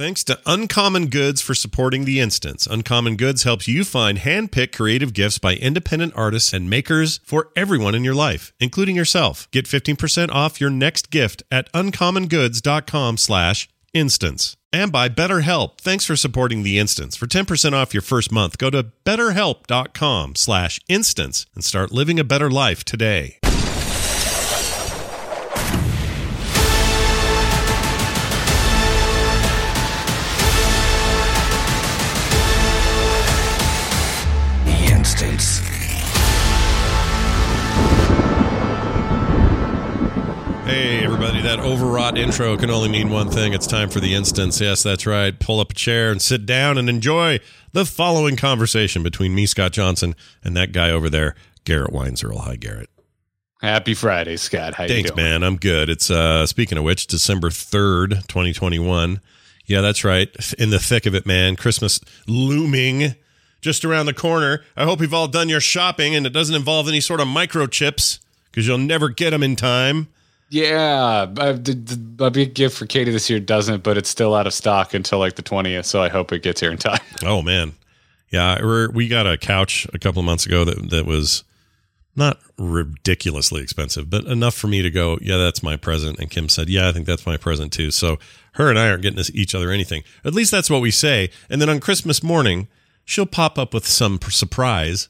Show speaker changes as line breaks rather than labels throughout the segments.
Thanks to Uncommon Goods for supporting the instance. Uncommon Goods helps you find hand-picked creative gifts by independent artists and makers for everyone in your life, including yourself. Get 15% off your next gift at uncommongoods.com slash instance. And by BetterHelp. Thanks for supporting the instance. For 10% off your first month, go to betterhelp.com slash instance and start living a better life today. Hey, everybody, that overwrought intro can only mean one thing. It's time for the instance. Yes, that's right. Pull up a chair and sit down and enjoy the following conversation between me, Scott Johnson, and that guy over there, Garrett Weinzierl. Hi, Garrett.
Happy Friday, Scott. How
Thanks, man. I'm good. It's, uh, speaking of which, December 3rd, 2021. Yeah, that's right. In the thick of it, man. Christmas looming just around the corner. I hope you've all done your shopping and it doesn't involve any sort of microchips because you'll never get them in time.
Yeah, uh, a big gift for Katie this year doesn't, but it's still out of stock until like the twentieth. So I hope it gets here in time.
Oh man, yeah, we're, we got a couch a couple of months ago that that was not ridiculously expensive, but enough for me to go. Yeah, that's my present. And Kim said, Yeah, I think that's my present too. So her and I aren't getting each other anything. At least that's what we say. And then on Christmas morning, she'll pop up with some surprise,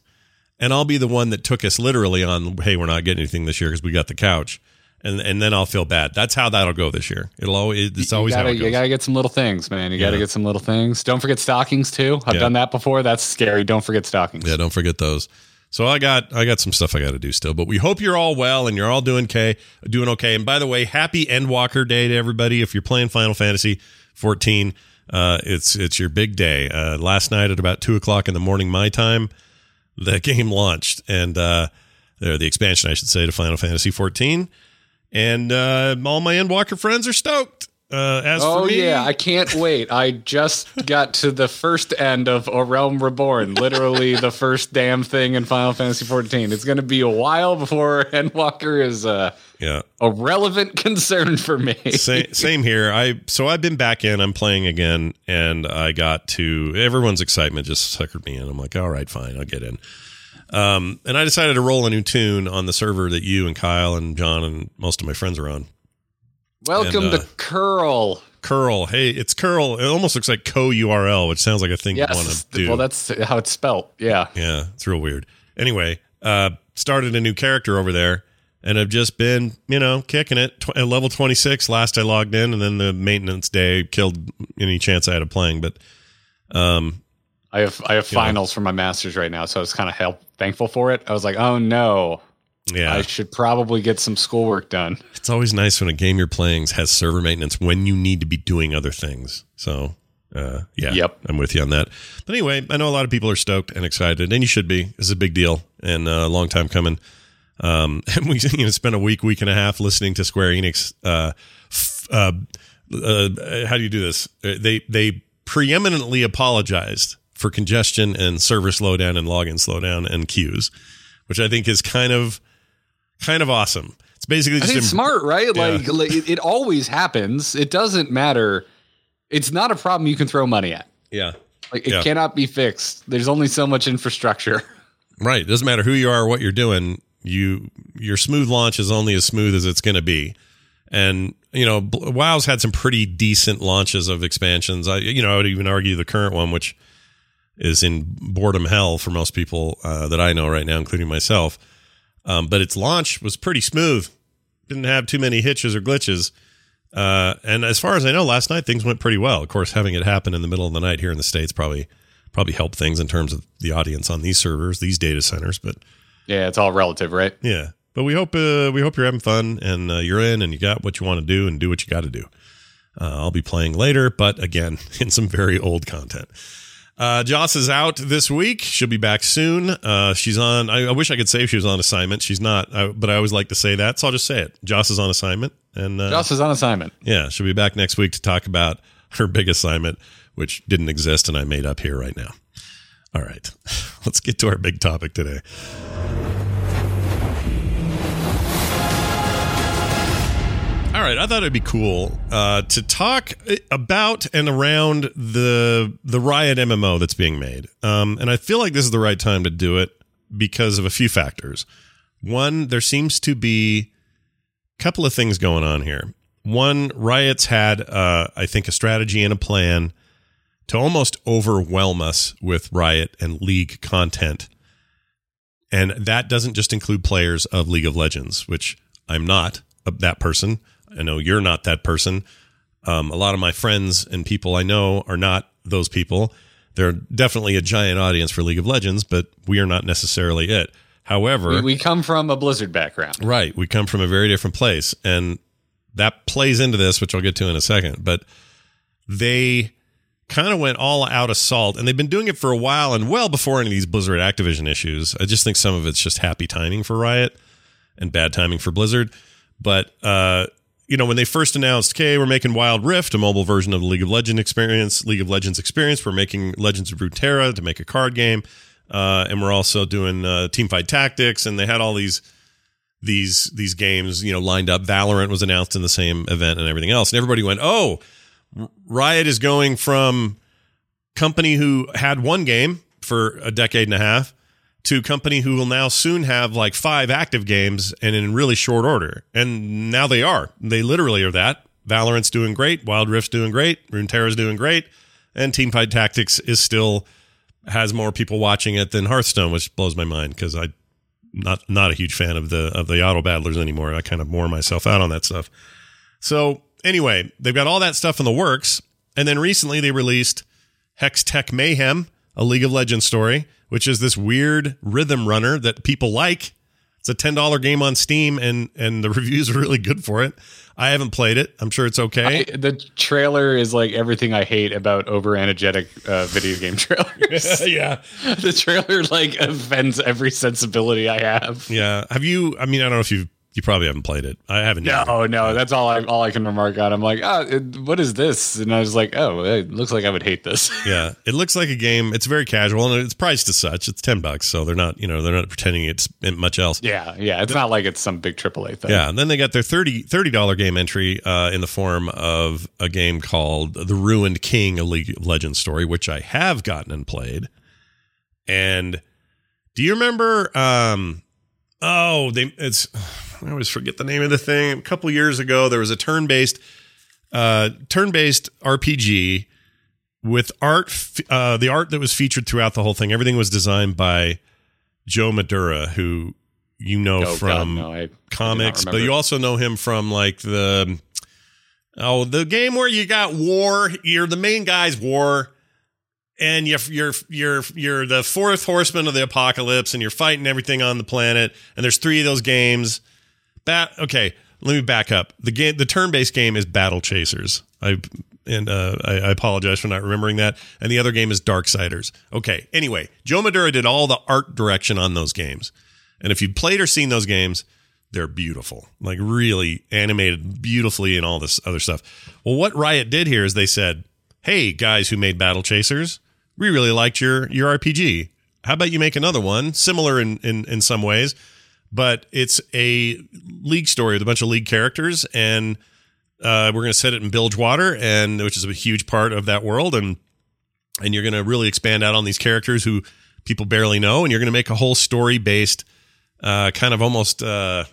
and I'll be the one that took us literally on. Hey, we're not getting anything this year because we got the couch. And, and then I'll feel bad. That's how that'll go this year. It'll always it's always
you gotta,
how it goes.
you gotta get some little things, man. You gotta
Yeah.
get some little things. Don't forget stockings too. I've
Yeah.
done that before. That's scary. Don't forget stockings.
Yeah, don't forget those. So I got I got some stuff I got to do still, but we hope you're all well and you're all doing okay, doing okay. And by the way, happy Endwalker Day to everybody. If you're playing Final Fantasy 14, uh, it's it's your big day. Uh, last night at about two o'clock in the morning, my time, the game launched, and uh, the the expansion, I should say, to Final Fantasy 14. And uh, all my Endwalker friends are stoked. Uh, as
Oh
for me,
yeah, I can't wait. I just got to the first end of A Realm Reborn, literally the first damn thing in Final Fantasy XIV. It's going to be a while before Endwalker is uh,
yeah.
a relevant concern for me.
same, same here. I so I've been back in. I'm playing again, and I got to everyone's excitement just suckered me in. I'm like, all right, fine, I'll get in. Um, and I decided to roll a new toon on the server that you and Kyle and John and most of my friends are on.
Welcome
And, uh,
to Coeurl.
Coeurl, hey, it's Coeurl. It almost looks like co URL, which sounds like a thing you want to do.
Well, that's how it's spelt. Yeah.
Yeah, it's real weird. Anyway, uh, started a new character over there, and I've just been, you know, kicking it. Tw- at level 26, last I logged in, and then the maintenance day killed any chance I had of playing. But um,
I have I have finals for my masters right now, so I was kind of help thankful for it. I was like, oh no,
yeah,
I should probably get some schoolwork done.
it's always nice when a game you're playing has server maintenance when you need to be doing other things. So, uh, yeah,
Yep.
I'm with you on that. But anyway, I know a lot of people are stoked and excited, and you should be. It's a big deal and uh, a long time coming. Um, and we you know spent a week, week and a half listening to Square Enix. Uh, f- uh, uh, how do you do this? Uh, They they preeminently apologized for congestion and server slowdown and login slowdown and queues, which I think is kind of kind of awesome. It's basically just
smart, right?
Yeah.
Like, like it, it always happens. It doesn't matter. It's not a problem you can throw money at.
yeah.
Like it
Yeah.
cannot be fixed. There's only so much infrastructure.
Right. It doesn't matter who you are or what you're doing. You your smooth launch is only as smooth as it's going to be. And you know, WoW's had some pretty decent launches of expansions. I you know, I would even argue the current one which is in boredom hell for most people uh, that I know right now, including myself. Um, but its launch was pretty smooth. Didn't have too many hitches or glitches. Uh, and as far as I know, last night things went pretty well. Of course, having it happen in the middle of the night here in the states probably probably helped things in terms of the audience on these servers, these data centers. But
Yeah, it's all relative, right?
yeah, but we hope uh, we hope you're having fun and uh, you're in and you got what you want to do and do what you got to do. Uh, I'll be playing later, but again, in some very old content. Uh, Joss is out this week. She'll be back soon. Uh, she's on. I, I wish I could say she was on assignment. She's not, I, but I always like to say that, so I'll just say it. Joss is on assignment, and uh,
Joss is on assignment.
yeah, she'll be back next week to talk about her big assignment, which didn't exist and I made up here right now. All right, let's get to our big topic today. All right, I thought it'd be cool uh, to talk about and around the the Riot MMO that's being made, um, and I feel like this is the right time to do it because of a few factors. One, there seems to be a couple of things going on here. One, Riot's had, uh, I think, a strategy and a plan to almost overwhelm us with Riot and League content, and that doesn't just include players of League of Legends, which I'm not that person. I know you're not that person. Um, a lot of my friends and people I know are not those people. They're definitely a giant audience for League of Legends, but we are not necessarily it. However,
We, we come from a Blizzard background.
right, we come from a very different place, and that plays into this, which I'll get to in a second. But they kind of went all out assault, and they've been doing it for a while, and well before any of these Blizzard Activision issues. I just think some of it's just happy timing for Riot and bad timing for Blizzard. But uh, you know, when they first announced, "Okay, we're making Wild Rift, a mobile version of the League of Legends experience, League of Legends experience. We're making Legends of Runeterra to make a card game, uh, and we're also doing uh, Teamfight Tactics." And they had all these these these games, you know, lined up. Valorant was announced in the same event and everything else, and everybody went, "Oh, Riot is going from company who had one game for a decade and a half." To company who will now soon have like five active games and in really short order. And now they are. They literally are that. Valorant's doing great, Wild Rift's doing great, Runeterra's doing great, and Teamfight Tactics is still has more people watching it than Hearthstone, which blows my mind because I not not a huge fan of the of the auto battlers anymore. I kind of bore myself out on that stuff. So anyway, they've got all that stuff in the works, and then recently they released Hextech Mayhem, a League of Legends story, which is this weird rhythm runner that people like. It's a ten dollar game on Steam, and and the reviews are really good for it. I haven't played it. I'm sure it's okay.
I- the trailer is like everything I hate about over energetic uh, video game trailers.
yeah,
the trailer like offends every sensibility I have.
yeah. Have you? I mean, I don't know if you you probably haven't played it. I haven't. either.
No, no, that's all I all I can remark on. I'm like, ah, it, what is this? And I was like, oh, it looks like I would hate this.
Yeah, it looks like a game. It's very casual and it's priced as such. It's ten bucks, so they're not you know they're not pretending it's much else.
yeah, yeah, it's not like it's some big AAA thing.
Yeah, and then they got their 30 dollar game entry uh, in the form of a game called The Ruined King, a League of Legends story, which I have gotten and played. And do you remember? Um, oh, they it's I always forget the name of the thing. A couple years ago, there was a turn based uh, turn based RPG with art. Uh, the art that was featured throughout the whole thing, everything was designed by Joe Madureira, who you know
Oh, God,
from
no, I- I
comics, but you also know him from like the oh the game where you got war. You're the main guy's war, and you're you're you're you're the fourth horseman of the apocalypse, and you're fighting everything on the planet. And there's three of those games. Bat okay, let me back up. The game, the turn based game is Battle Chasers. I and uh, I, I apologize for not remembering that. And the other game is Darksiders. Okay. Anyway, Joe Madureira did all the art direction on those games. And if you've played or seen those games, they're beautiful, like really animated beautifully and all this other stuff. Well, what Riot did here is they said, "Hey, guys who made Battle Chasers, we really liked your your RPG. How about you make another one similar in in, in some ways, but it's a league story with a bunch of league characters, and uh, we're going to set it in Bilgewater, and which is a huge part of that world, and and you're going to really expand out on these characters who people barely know, and you're going to make a whole story based, uh, kind of almost. Uh,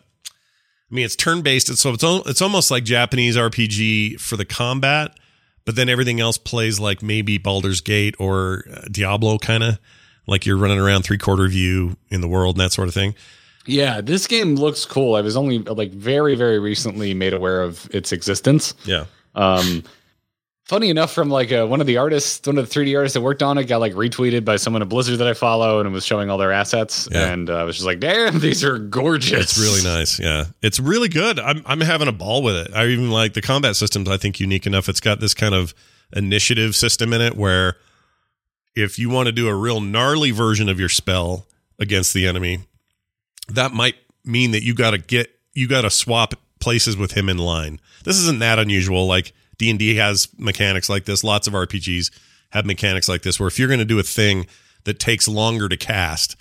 I mean, it's turn based, so it's it's almost like Japanese RPG for the combat, but then everything else plays like maybe Baldur's Gate or uh, Diablo, kind of like you're running around three quarter view in the world and that sort of thing.
Yeah, this game looks cool. I was only like very, very recently made aware of its existence.
Yeah,
Um, funny enough, from like uh, one of the artists, one of the 3D artists that worked on it, got like retweeted by someone at Blizzard that I follow, and it was showing all their assets.
Yeah.
And uh, I was just like, "Damn, these are gorgeous."
it's really nice. Yeah, it's really good. I'm I'm having a ball with it. I even like the combat systems. I think unique enough. It's got this kind of initiative system in it where if you want to do a real gnarly version of your spell against the enemy, that might mean that you got to get you got to swap places with him in line. This isn't that unusual. Like D and D has mechanics like this. Lots of RPGs have mechanics like this, where if you're going to do a thing that takes longer to cast,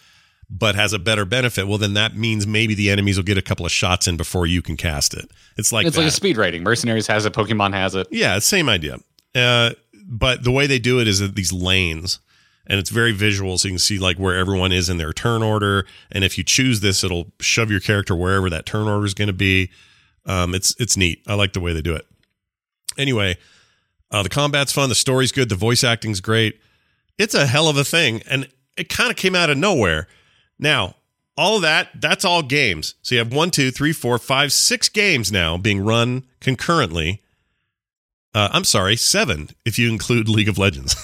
but has a better benefit, well, then that means maybe the enemies will get a couple of shots in before you can cast it. It's like
It's
that.
like a speed rating. Mercenaries has it. Pokemon has it.
Yeah, same idea. Uh, but the way they do it is that these lanes, and it's very visual, so you can see like where everyone is in their turn order. And if you choose this, it'll shove your character wherever that turn order is going to be. Um, it's it's neat. I like the way they do it. Anyway, uh, the combat's fun. The story's good. The voice acting's great. It's a hell of a thing, and it kind of came out of nowhere. Now, all that, that's all games. So you have one, two, three, four, five, six games now being run concurrently. Uh, I'm sorry, seven if you include League of Legends.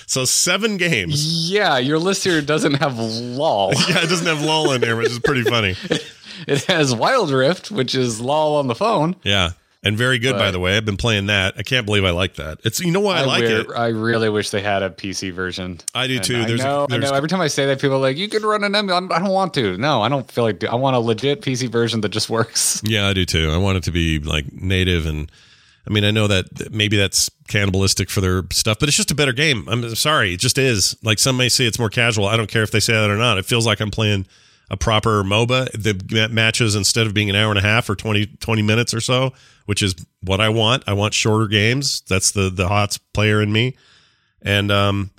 so seven games.
Yeah, your list here doesn't have LOL.
Yeah, it doesn't have LOL in there, which is pretty funny.
it has Wild Rift, which is LOL on the phone.
Yeah, and very good by the way. I've been playing that. I can't believe I like that. It's you know why I, like
wear-
it.
I really wish they had a PC version.
I do too.
I
There's a-
know,
there's-
I know. Every time I say that, people are like, "You can run an emulator." I don't want to. No, I don't feel like. do- I want a legit PC version that just works.
Yeah, I do too. I want it to be like native and I mean, I know that maybe that's cannibalistic for their stuff, but it's just a better game. I'm sorry, it just is. Like some may say it's more casual. I don't care if they say that or not. It feels like I'm playing a proper MOBA. The matches instead of being an hour and a half or 20, 20 minutes or so, which is what I want. I want shorter games. That's the the hot player in me. And um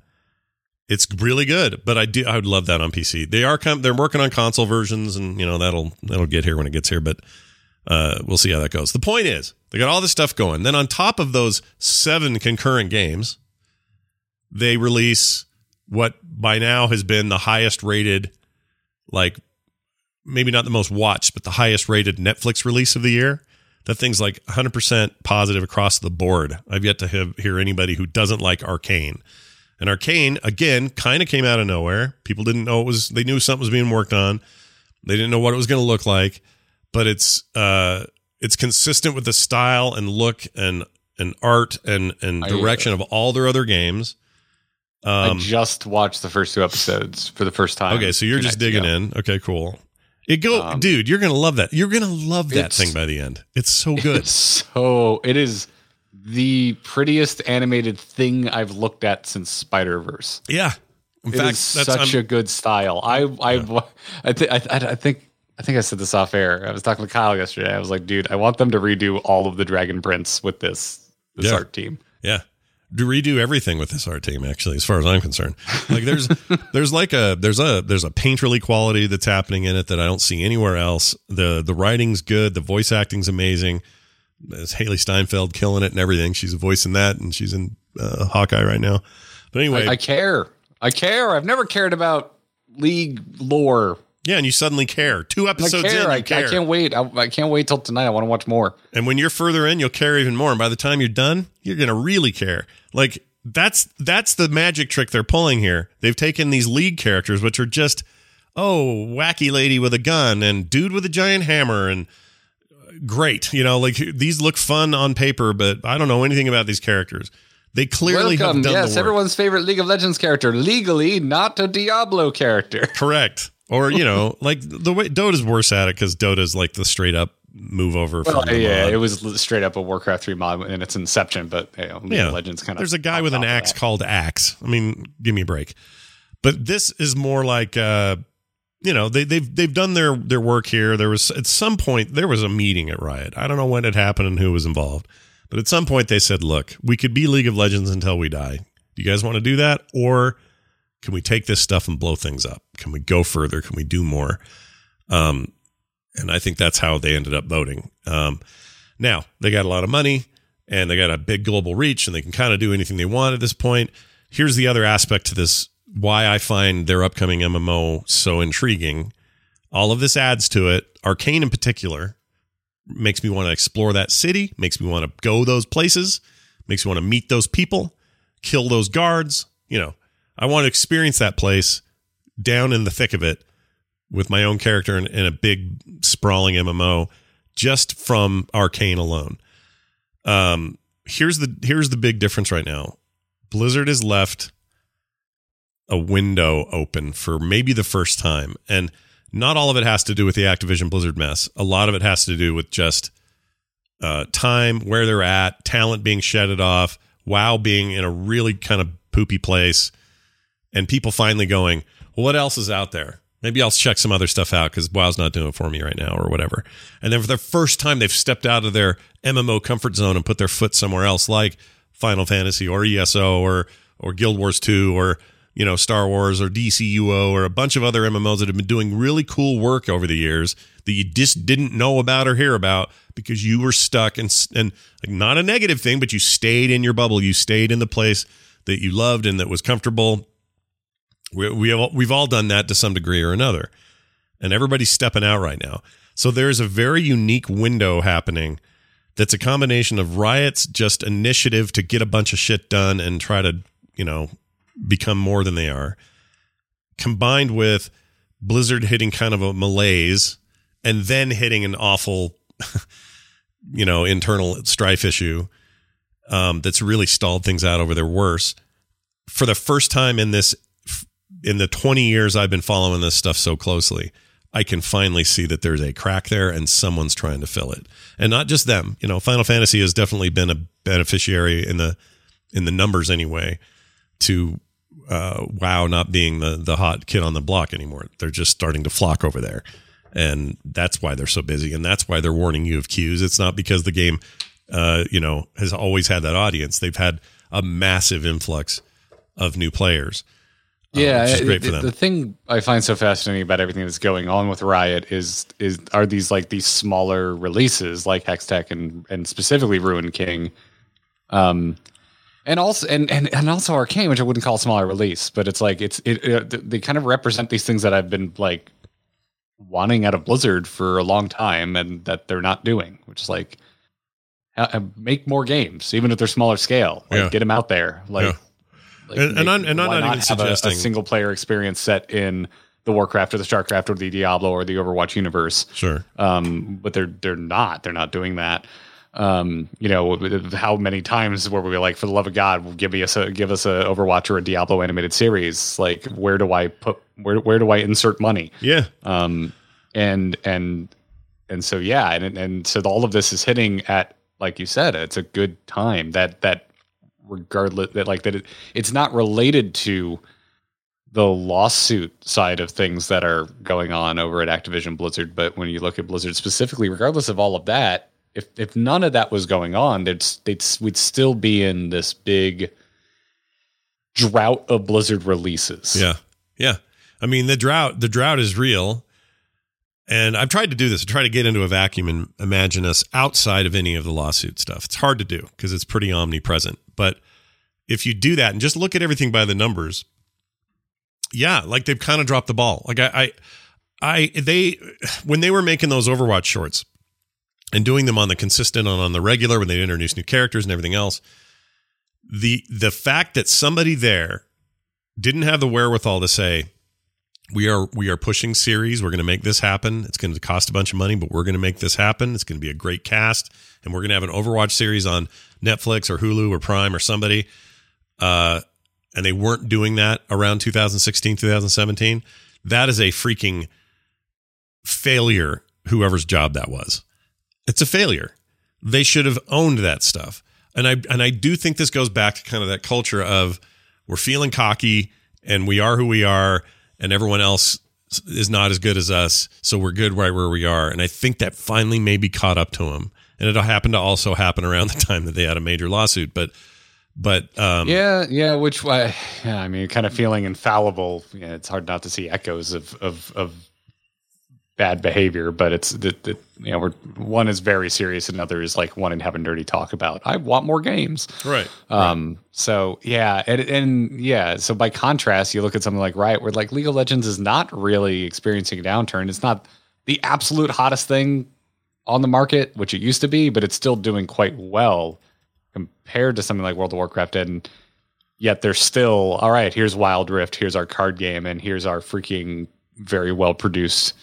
it's really good, but I do I would love that on PC. They are com- they're working on console versions and you know that'll that'll get here when it gets here, but uh, we'll see how that goes. The point is, they got all this stuff going. Then on top of those seven concurrent games, they release what by now has been the highest rated, like maybe not the most watched, but the highest rated Netflix release of the year. That thing's like 100% positive across the board. I've yet to have, hear anybody who doesn't like Arcane. And Arcane, again, kind of came out of nowhere. People didn't know it was, they knew something was being worked on. They didn't know what it was going to look like but it's uh it's consistent with the style and look and and art and and
I-
direction of all their other games.
I
Um,
just watched the first two episodes for the first time.
okay, so you're just digging
ago.
in. Okay, cool. It go,
Um,
dude. You're gonna love that. You're gonna love that thing by the end. It's so good.
It's so it is the prettiest animated thing I've looked at since Spider Verse.
yeah. In
It
fact,
such
I'm-
a good style. I I I, thi- I I think I think I said this off air. I was talking to Kyle yesterday. I was like, dude, I want them to redo all of the Dragon Prince with this this
Yeah.
art team.
Yeah. Do redo everything with this art team, actually, as far as I'm concerned. Like there's there's like a there's a there's a painterly quality that's happening in it that I don't see anywhere else. The the writing's good, the voice acting's amazing. There's Hailee Steinfeld killing it and everything. She's voicing that and she's in uh, Hawkeye right now. But anyway,
I, I care. I care. I've never cared about League lore.
Yeah, and you suddenly care. Two
I
episodes in,
care.
you
I, I can't wait. I, I can't wait till tonight. I want to watch more.
And when you're further in, you'll care even more. And by the time you're done, you're going to really care. Like that's that's the magic trick they're pulling here. They've taken these league characters, which are just oh wacky lady with a gun and dude with a giant hammer and uh, great. You know, like these look fun on paper, but I don't know anything about these characters. They clearly
Welcome.
have done
Yes,
the work.
everyone's favorite League of Legends character. Legally, not a Diablo character.
Correct. Or you know, like the way Dota's worse at it because Dota's like the straight up move over.
Well,
from
yeah, it was straight up a Warcraft 3 mod in its inception, but you know, League
Yeah.
of Legends kind of.
There's a guy with an axe called Axe. I mean, give me a break. But this is more like uh you know, they they've they've done their their work here. There was at some point there was a meeting at Riot. I don't know when it happened and who was involved. But at some point they said, "Look, we could be League of Legends until we die. Do you guys want to do that or can we take this stuff and blow things up? Can we go further? Can we do more?" Um and I think that's how they ended up voting. Um now, they got a lot of money and they got a big global reach and they can kind of do anything they want at this point. Here's the other aspect to this why I find their upcoming MMO so intriguing. All of this adds to it. Arcane in particular makes me want to explore that city, makes me want to go those places, makes me want to meet those people, kill those guards. You know, I want to experience that place down in the thick of it with my own character in, a big sprawling MMO just from Arcane alone. Um, here's the here's the big difference right now. Blizzard has left a window open for maybe the first time, and not all of it has to do with the Activision Blizzard mess. A lot of it has to do with just uh, time, where they're at, talent being shedded off, WoW being in a really kind of poopy place, and people finally going, "What else is out there? Maybe I'll check some other stuff out because WoW's not doing it for me right now or whatever. And then for the first time, they've stepped out of their MMO comfort zone and put their foot somewhere else, like Final Fantasy or ESO or or Guild Wars 2 or you know Star Wars or DCUO or a bunch of other MMOs that have been doing really cool work over the years that you just didn't know about or hear about because you were stuck and and like not a negative thing, but you stayed in your bubble, you stayed in the place that you loved and that was comfortable. We we have, we've all done that to some degree or another, and everybody's stepping out right now. So there's a very unique window happening that's a combination of riots just initiative to get a bunch of shit done and try to you know become more than they are combined with blizzard hitting kind of a malaise and then hitting an awful you know internal strife issue um, that's really stalled things out over their worse for the first time in this in the 20 years i've been following this stuff so closely I can finally see that there's a crack there and someone's trying to fill it. And not just them. You know, Final Fantasy has definitely been a beneficiary in the in the numbers anyway to uh, WoW not being the the hot kid on the block anymore. They're just starting to flock over there. And that's why they're so busy and that's why they're warning you of queues. It's not because the game uh, you know, has always had that audience. They've had a massive influx of new players.
Yeah,
which is great
the,
for them.
the thing I find so fascinating about everything that's going on with Riot is is are these like these smaller releases like Hextech and and specifically Ruin King, um, and also and and and also Arcane, which I wouldn't call a smaller release, but it's like it's it, it they kind of represent these things that I've been like wanting out of Blizzard for a long time, and that they're not doing, which is like uh, make more games, even if they're smaller scale, like
Yeah.
get them out there, like.
Yeah.
Like,
And- and I'm- and I'm
why
not even
have a- a, single player experience set in the Warcraft or the Starcraft or the Diablo or the Overwatch universe.
Sure.
Um, but they're they're not. They're not doing that. Um, you know, how many times were we like, for the love of God, give me us a give us a Overwatch or a Diablo animated series? Like, where do I put where where do I insert money?
Yeah.
um and and and so yeah and and so all of this is hitting at like you said it's a good time that that regardless that like that it, it's not related to the lawsuit side of things that are going on over at Activision Blizzard but when you look at Blizzard specifically regardless of all of that if if none of that was going on they'd they'd we'd still be in this big drought of Blizzard releases
Yeah. Yeah. I mean, the drought, the drought is real. And I've tried to do this, to try to get into a vacuum and imagine us outside of any of the lawsuit stuff. It's hard to do because it's pretty omnipresent. But if you do that and just look at everything by the numbers, yeah, like they've kind of dropped the ball. Like I, I, I, they, when they were making those Overwatch shorts and doing them on the consistent and on the regular, when they introduced new characters and everything else, the the fact that somebody there didn't have the wherewithal to say we are we are pushing series we're going to make this happen it's going to cost a bunch of money but we're going to make this happen it's going to be a great cast and we're going to have an overwatch series on netflix or hulu or prime or somebody uh and they weren't doing that around 2016 2017 that is a freaking failure whoever's job that was. It's a failure. They should have owned that stuff. And i and i do think this goes back to kind of that culture of we're feeling cocky and we are who we are and everyone else is not as good as us so we're good right where we are. And i think that finally maybe caught up to him and it happened to also happen around the time that they had a major lawsuit but but um
Yeah, yeah. Which way? Yeah, I mean, kind of feeling infallible. Yeah, it's hard not to see echoes of of, of bad behavior, but it's that you know, we're one is very serious, and another is like wanting to have a nerdy talk about. I want more games.
right
Um. So yeah, and, and yeah. So by contrast, you look at something like Riot, where like League of Legends is not really experiencing a downturn. It's not the absolute hottest thing on the market, which it used to be, but it's still doing quite well compared to something like World of Warcraft. And yet they're still all right. Here's Wild Rift. Here's our card game, and here's our freaking very well produced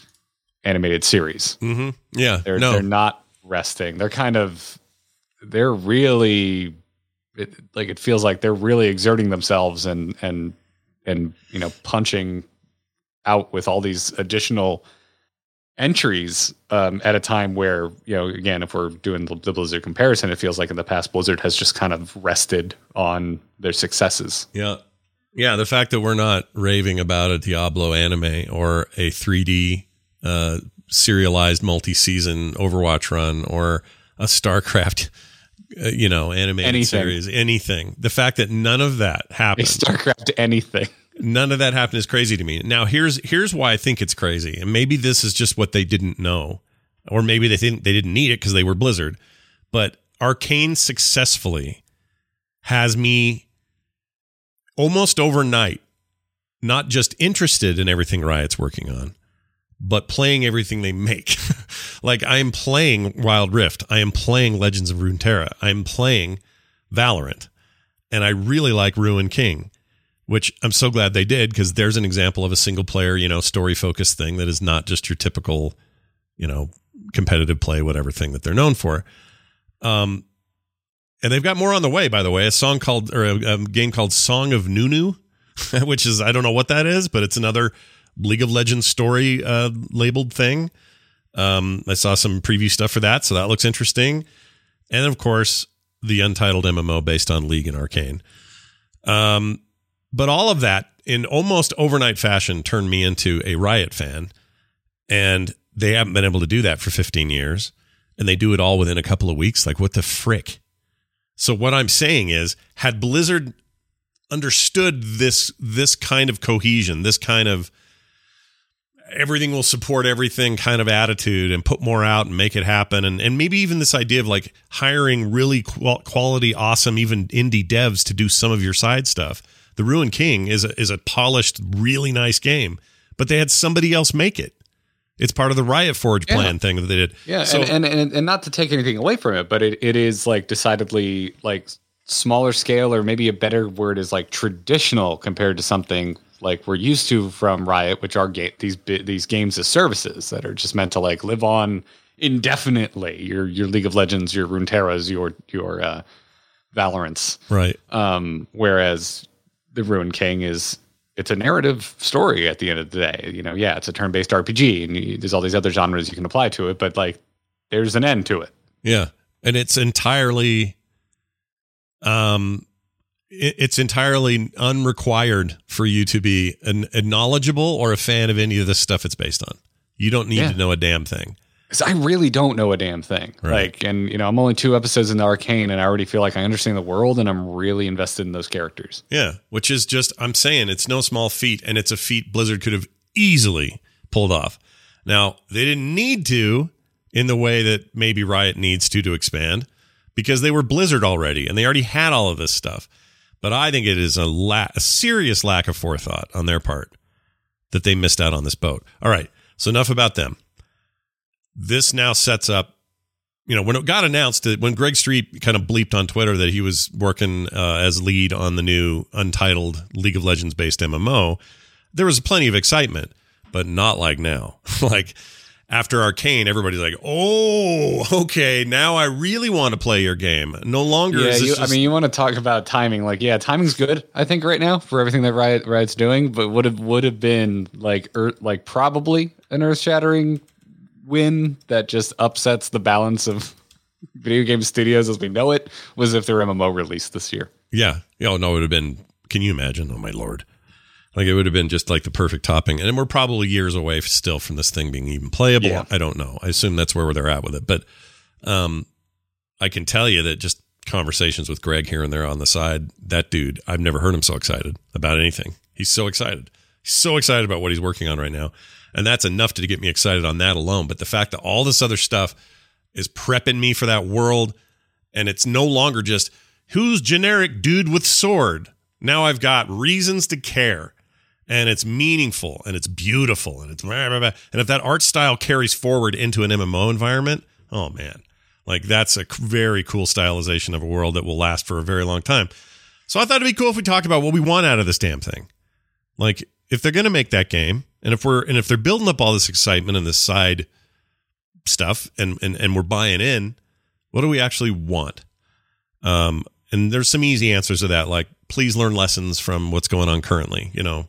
animated series.
mm-hmm yeah
They're
no
they're not resting. They're kind of they're really it, like it feels like they're really exerting themselves and and and you know punching out with all these additional entries um, at a time where you know again if we're doing the, the Blizzard comparison, it feels like in the past Blizzard has just kind of rested on their successes.
Yeah. Yeah, the fact that we're not raving about a Diablo anime or a 3D uh, serialized multi-season Overwatch run or a StarCraft, uh, you know, animated
Anything.
series, anything. The fact that none of that
A
happened,
StarCraft anything.
None of that happened is crazy to me. Now, here's here's why I think it's crazy, and maybe this is just what they didn't know, or maybe they think they didn't need it because they were Blizzard. But Arcane successfully has me almost overnight not just interested in everything Riot's working on, but playing everything they make. like I am playing Wild Rift, I am playing Legends of Runeterra, I am playing Valorant, and I really like Ruin King, which I'm so glad they did because there's an example of a single player, you know, story focused thing that is not just your typical, you know, competitive play, whatever thing that they're known for. Um, and they've got more on the way, by the way. A song called or a, a game called Song of Nunu, which is I don't know what that is, but it's another League of Legends story uh, labeled thing. Um, I saw some preview stuff for that, so that looks interesting. And of course, the untitled MMO based on League and Arcane. Um, but all of that in almost overnight fashion turned me into a Riot fan, and they haven't been able to do that for 15 years, and they do it all within a couple of weeks. Like what the frick? So what I'm saying is, had Blizzard understood this this kind of cohesion, this kind of everything will support everything kind of attitude and put more out and make it happen and and maybe even this idea of like hiring really qual- quality awesome even indie devs to do some of your side stuff. The Ruin King is a, is a polished really nice game, but they had somebody else make it. It's part of the Riot Forge
Yeah.
plan thing that they did.
Yeah,
So-
and, and, and and not to take anything away from it, but it, it is like decidedly like smaller scale, or maybe a better word is like traditional compared to something like we're used to from Riot, which are ga- these these games as services that are just meant to like live on indefinitely. Your your League of Legends, your Runeterras, your your uh, Valorants.
right.
Um, whereas the Ruin King is it's a narrative story at the end of the day. You know, yeah, it's a turn-based RPG, and you, there's all these other genres you can apply to it, but like, there's an end to it.
Yeah, and it's entirely, um, it- it's entirely unrequired for you to be an, a knowledgeable or a fan of any of the stuff it's based on. You don't need
Yeah.
to know a damn thing.
'Cause I really don't know a damn thing.
Right.
Like, and you know, I'm only two episodes into Arcane, and I already feel like I understand the world, and I'm really invested in those characters.
Yeah, which is just I'm saying it's no small feat, and it's a feat Blizzard could have easily pulled off. Now they didn't need to in the way that maybe Riot needs to to expand because they were Blizzard already and they already had all of this stuff. But I think it is a, la- a serious lack of forethought on their part that they missed out on this boat. All right, so enough about them. This now sets up you know, when it got announced that when Greg Street kind of bleeped on Twitter that he was working uh, as lead on the new untitled League of Legends based MMO, there was plenty of excitement, but not like now. like after Arcane, everybody's like, "Oh, okay, now I really want to play your game." No longer
Yeah,
is this
you,
just,
I mean, you want to talk about timing? Like, yeah, timing's good. I think right now for everything that Riot Riot's doing, but would have would have been like earth, like probably an earth shattering win that just upsets the balance of video game studios as we know it. Was if their MMO released this year.
yeah, oh no, it would have been. Can you imagine? Oh my lord. Like it would have been just like the perfect topping, and we're probably years away still from this thing being even playable.
Yeah.
I don't know. I assume that's where they're at with it, but um, I can tell you that just conversations with Greg here and there on the side, that dude, I've never heard him so excited about anything. He's so excited. He's so excited about what he's working on right now, and that's enough to get me excited on that alone. But the fact that all this other stuff is prepping me for that world, and it's no longer just who's generic dude with sword. Now I've got reasons to care and it's meaningful and it's beautiful and it's blah, blah, blah. and if that art style carries forward into an MMO environment, oh man, like that's a very cool stylization of a world that will last for a very long time. So I thought it'd be cool if we talked about what we want out of this damn thing. Like if they're going to make that game and if we're and if they're building up all this excitement and this side stuff and and and we're buying in, what do we actually want? Um and there's some easy answers to that like please learn lessons from what's going on currently, you know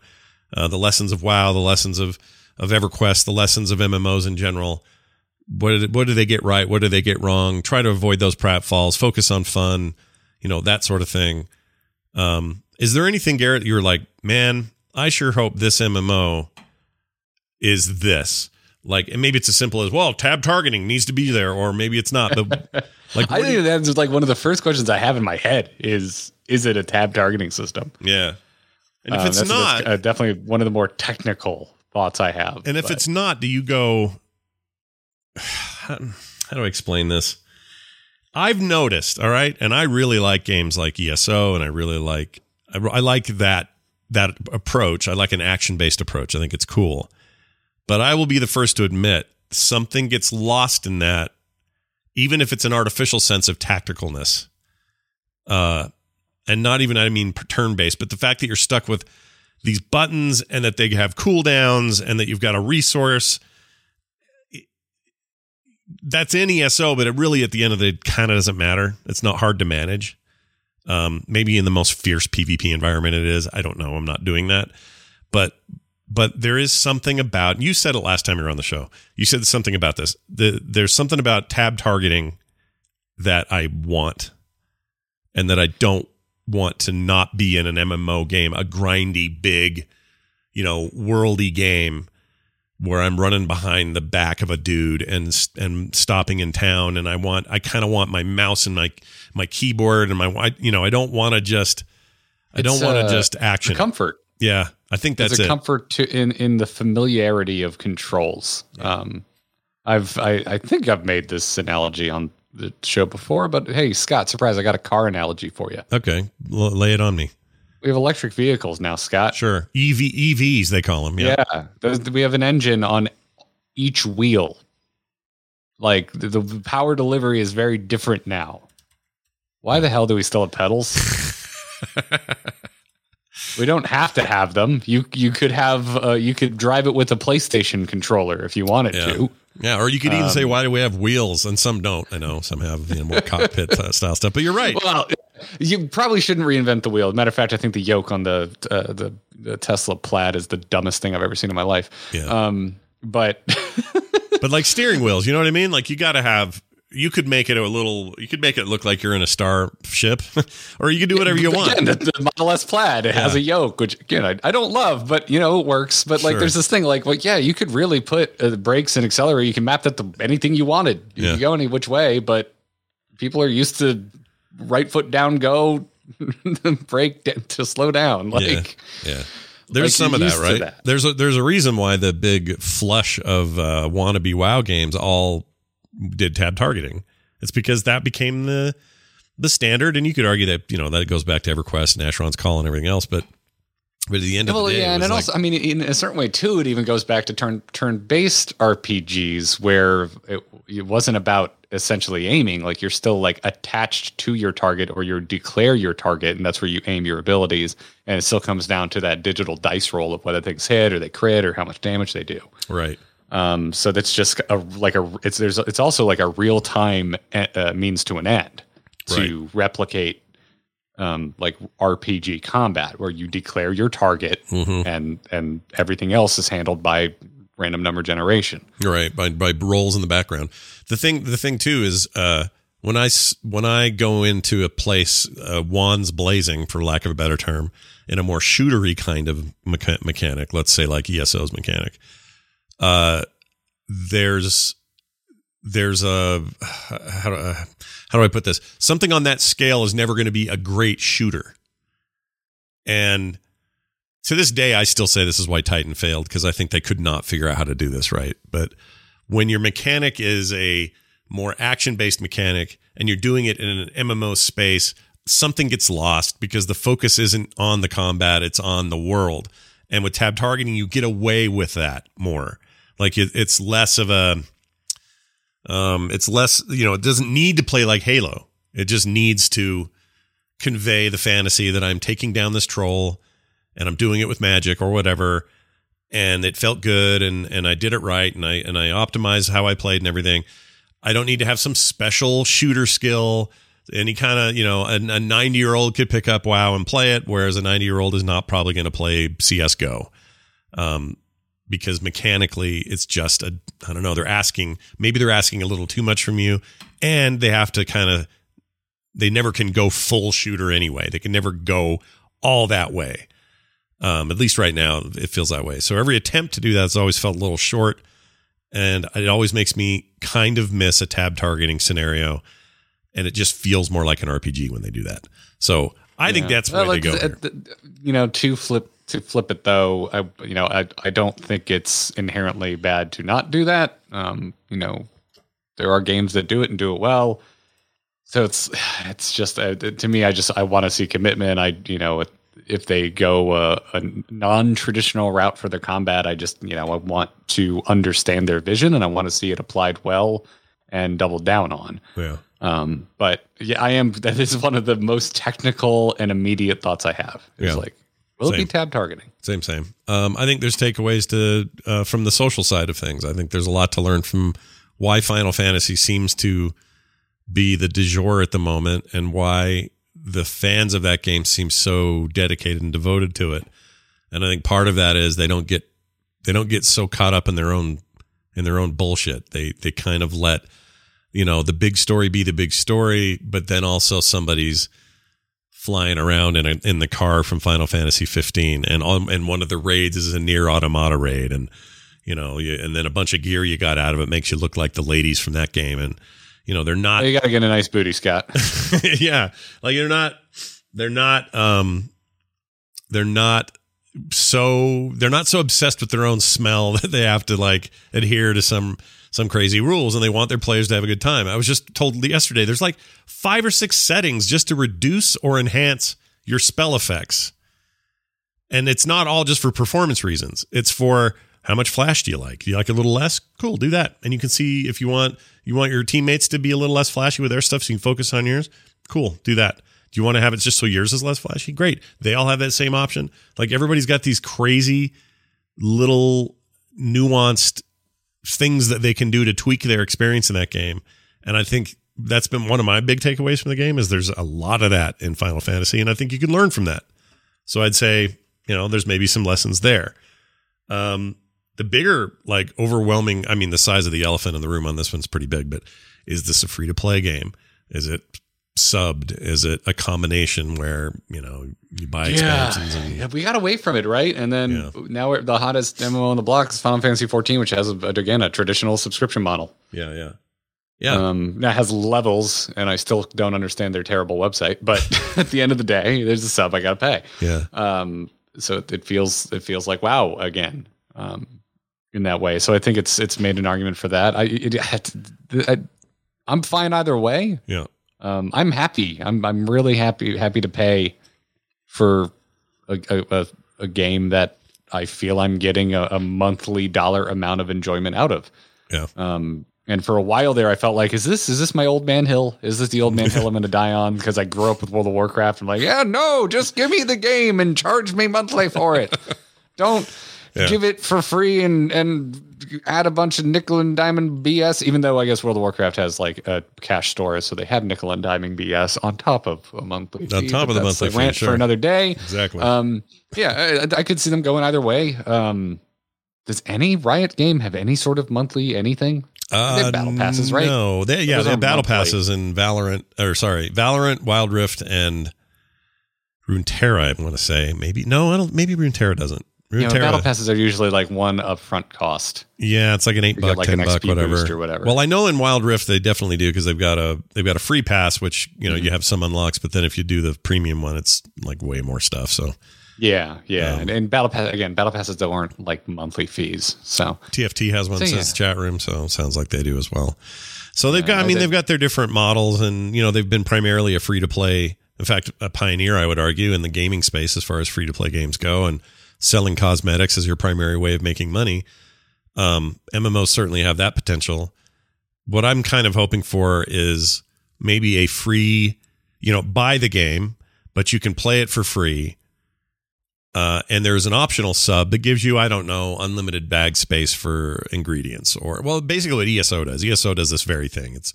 uh, the lessons of WoW, the lessons of of EverQuest, the lessons of MMOs in general. What did, what do they get right? What do they get wrong? Try to avoid those pratfalls. Focus on fun, you know that sort of thing. Um, is there anything, Garrett, you're like, man, I sure hope this MMO is this? Like, and maybe it's as simple as, well, tab targeting needs to be there, or maybe it's not. But like,
I think
you-
that's like one of the first questions I have in my head is is it a tab targeting system?
yeah. And if
Um,
it's
that's-
not,
that's, uh, definitely one of the more technical thoughts I have.
And if
but-
it's not, do you go? How, how do I explain this? I've noticed, all right, and I really like games like ESO, and I really like I, I like that that approach. I like an action based approach. I think it's cool. But I will be the first to admit something gets lost in that, even if it's an artificial sense of tacticalness. Uh, and not even I mean turn based, but the fact that you're stuck with these buttons and that they have cooldowns and that you've got a resource. That's in ESO, but it really at the end of the day kind of doesn't matter. It's not hard to manage. Um, maybe in the most fierce PvP environment it is. I don't know. I'm not doing that. But but there is something about you said it last time you were on the show. You said something about this. The, there's something about tab targeting that I want and that I don't want to not be in an MMO game, a grindy, big, you know, worldy game where I'm running behind the back of a dude and and stopping in town, and I want I kind of want my mouse and my my keyboard and my you know I don't want to just I don't want to
uh,
just action.
comfort.
yeah, I think that's
There's a
it.
comfort to in in the familiarity of controls. Um, I've I, I think I've made this analogy on the show before, but hey, Scott, surprise! I got a car analogy for you.
okay, L- lay it on me.
We have electric vehicles now, Scott.
Sure, EV EVs they call them. Yeah,
Yeah, Those- we have an engine on each wheel. Like the, the power delivery is very different now. Why the hell do we still have pedals? we don't have to have them. You you could have uh, you could drive it with a PlayStation controller if you wanted
Yeah.
to.
yeah. Or you could even
Um,
say, why do we have wheels? And some don't. I know some have you know, more cockpit uh, style stuff. But you're right.
Well, you probably shouldn't reinvent the wheel. Matter of fact, I think the yoke on the uh, the, the Tesla Plaid is the dumbest thing I've ever seen in my life.
Yeah.
Um, but
but like steering wheels, you know what I mean? Like you got to have. You could make it a little. You could make it look like you're in a starship or you could do whatever you want.
Again, the, the Model S Plaid it has a yoke, which again I, I don't love, but you know it works. But like,
Sure.
there's this thing like, well, yeah, you could really put uh, brakes and accelerator. You can map that to anything you wanted. You
Yeah.
can go any which way, but people are used to right foot down, go, brake to slow down. Like,
Yeah. There's
Like,
some of that, right?
that.
There's a there's a reason why the big flush of uh, wannabe WoW games all did tab targeting. It's because that became the the standard, and you could argue that you know that goes back to EverQuest and Asheron's Call and everything else, but but at the end of the day,
yeah, and
like-
also, I mean, in a certain way too, it even goes back to turn turn based RPGs where it, it wasn't about essentially aiming. Like you're still like attached to your target, or you declare your target, and that's where you aim your abilities. And it still comes down to that digital dice roll of whether things hit or they crit or how much damage they do.
right.
Um, so that's just a like a it's there's it's also like a real time uh, means to an end to replicate um, like RPG combat where you declare your target
Mhm.
and and everything else is handled by random number generation.
right by by rolls in the background the thing the thing too is uh when i when i go into a place uh, wands blazing for lack of a better term in a more shootery kind of mecha- mechanic let's say like eso's mechanic uh there's there's a how do, uh, how do i put this something on that scale is never going to be a great shooter and to this day, I still say this is why Titan failed because I think they could not figure out how to do this right. But when your mechanic is a more action based mechanic and you're doing it in an MMO space, something gets lost because the focus isn't on the combat, it's on the world. And with tab targeting, you get away with that more. Like it, it's less of a, um, it's less, you know, it doesn't need to play like Halo. It just needs to convey the fantasy that I'm taking down this troll and I'm doing it with magic or whatever. And it felt good and, and I did it right and I and I optimized how I played and everything. I don't need to have some special shooter skill. Any kind of, you know, a 90 year old could pick up WoW and play it, whereas a 90 year old is not probably going to play CSGO. Um, because mechanically it's just a, I don't know, they're asking, maybe they're asking a little too much from you and they have to kind of they never can go full shooter anyway. They can never go all that way. Um, at least right now, it feels that way. So every attempt to do that has always felt a little short, and it always makes me kind of miss a tab targeting scenario, and it just feels more like an RPG when they do that. So I think that's where
Well,
they go.
like, th- You know, two flip to flip it though, I you know I I don't think it's inherently bad to not do that. Um, you know, there are games that do it and do it well. So it's it's just uh, to me, I just I want to see commitment. I you know if they go a, a non-traditional route for their combat, I just you know I want to understand their vision and I want to see it applied well and doubled down on.
yeah.
Um, but yeah, I am. That is one of the most technical and immediate thoughts I have. Is
Yeah.
like, will it be tab targeting?
Same, same. Um, I think there's takeaways to uh, from the social side of things. I think there's a lot to learn from why Final Fantasy seems to be the du jour at the moment, and why the fans of that game seem so dedicated and devoted to it. And I think part of that is they don't get they don't get so caught up in their own in their own bullshit. They they kind of let you know the big story be the big story, but then also somebody's flying around in a, in the car from Final Fantasy 15, and on and one of the raids is a NieR Automata raid, and you know, you, and then a bunch of gear you got out of it makes you look like the ladies from that game, and you know they're not
Oh, you got to get a nice booty, Scott.
yeah. Like they're not they're not um they're not so they're not so obsessed with their own smell that they have to like adhere to some some crazy rules and they want their players to have a good time. I was just told yesterday there's like five or six settings just to reduce or enhance your spell effects. And it's not all just for performance reasons. It's for how much flash do you like? Do you like a little less? Cool do that. And you can see if you want you want your teammates to be a little less flashy with their stuff so you can focus on yours? Cool do that. Do you want to have it just so yours is less flashy? Great. They all have that same option. Like everybody's got these crazy little nuanced things that they can do to tweak their experience in that game. And i think that's been one of my big takeaways from the game is there's a lot of that in final fantasy and i think you can learn from that. So i'd say you know there's maybe some lessons there. Um the bigger like overwhelming i mean the size of the elephant in the room on this one's pretty big but is this a free to play game. Is it subbed is it a combination where you know you buy expansions and
yeah, we got away from it, right? And then
Yeah.
now we're, the hottest MMO on the block is Final Fantasy 14, which has a, again a traditional subscription model.
yeah yeah yeah
Um, that has levels, and I still don't understand their terrible website. But at the end of the day, there's a sub I got to pay.
yeah
Um, so it, feels it feels like wow again. Um, in that way, so I think it's it's made an argument for that. I, it, I I'm fine either way.
yeah
Um, I'm happy. I'm I'm really happy happy to pay for a, a, a, game that I feel I'm getting a, a monthly dollar amount of enjoyment out of.
yeah
Um, and for a while there, I felt like, is this is this my old man hill? Is this the old man hill I'm going to die on? Because I grew up with World of Warcraft. I'm like, yeah, no, just give me the game and charge me monthly for it. Don't
Yeah.
give it for free and and add a bunch of nickel and diamond BS. Even though I guess World of Warcraft has like a cash store, so they have nickel and diamond BS on top of a monthly.
On
fee,
top
but
of the monthly fee,
rant
sure.
for another day.
exactly
Um, yeah, I, I could see them going either way. Um, does any Riot game have any sort of monthly anything? they have battle passes, right?
No, they yeah, they have battle passes in Valorant or sorry, Valorant, Wild Rift, and Runeterra. I want to say maybe no, I don't. Maybe Runeterra doesn't.
You know, battle passes are usually like one upfront cost.
yeah, it's like an eight
You
buck,
like
ten
an
buck, whatever.
boost or whatever.
Well, I know in Wild Rift they definitely do because they've got a they've got a free pass, which you know
Mm-hmm.
you have some unlocks, but then if you do the premium one, it's like way more stuff. So
Yeah, yeah,
Um,
and, and battle pass again. Battle passes that aren't like monthly fees. So
TFT has one
So,
says
yeah.
chat room, so sounds like they do as well. So they've got, I
I
mean, they've got their different models, and you know, they've been primarily a free to play. In fact, a pioneer, I would argue, in the gaming space as far as free to play games go, and selling cosmetics as your primary way of making money. Um, MMOs certainly have that potential. What I'm kind of hoping for is maybe a free, you know, buy the game, but you can play it for free. Uh, and there's an optional sub that gives you, I don't know, unlimited bag space for ingredients, or well, basically what ESO does. ESO does this very thing. It's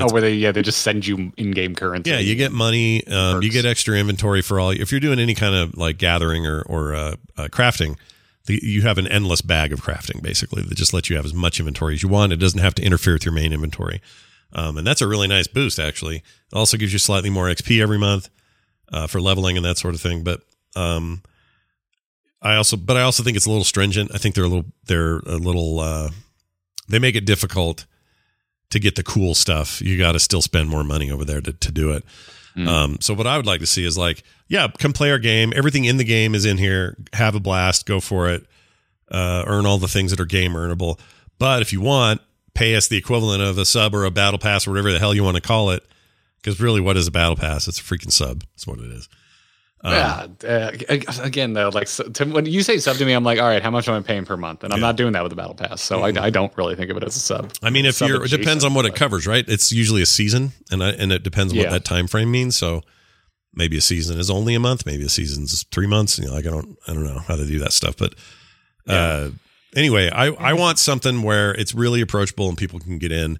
oh, where they yeah they just send you in game currency.
yeah, you get money, um, you get extra inventory for all. If you're doing any kind of like gathering or or uh, uh, crafting, the, you have an endless bag of crafting basically that just lets you have as much inventory as you want. It doesn't have to interfere with your main inventory. um, and that's a really nice boost. Actually, it also gives you slightly more XP every month uh, for leveling and that sort of thing. But um, I also, but I also think it's a little stringent. I think they're a little, they're a little, uh, they make it difficult to get the cool stuff. You got to still spend more money over there to, to do it. Um, so what I would like to see is like, yeah, come play our game. Everything in the game is in here. Have a blast. Go for it. Uh, earn all the things that are game earnable. But if you want, pay us the equivalent of a sub or a battle pass or whatever the hell you want to call it. Because really, what is a battle pass? It's a freaking sub. That's what it is. Um,
yeah. Uh, again, though, like so, to, when you say sub to me, I'm like, all right, how much am I paying per month? And I'm
Yeah.
not doing that with the battle pass, so I, I don't really think of it as a sub.
I mean, if
Sub
you're, it depends on what it covers, right? It's usually a season, and I, and it depends on what that time frame means. So maybe a season is only a month, maybe a season's three months. You know, like I don't, I don't know how to do that stuff, but uh, anyway, I I want something where it's really approachable and people can get in.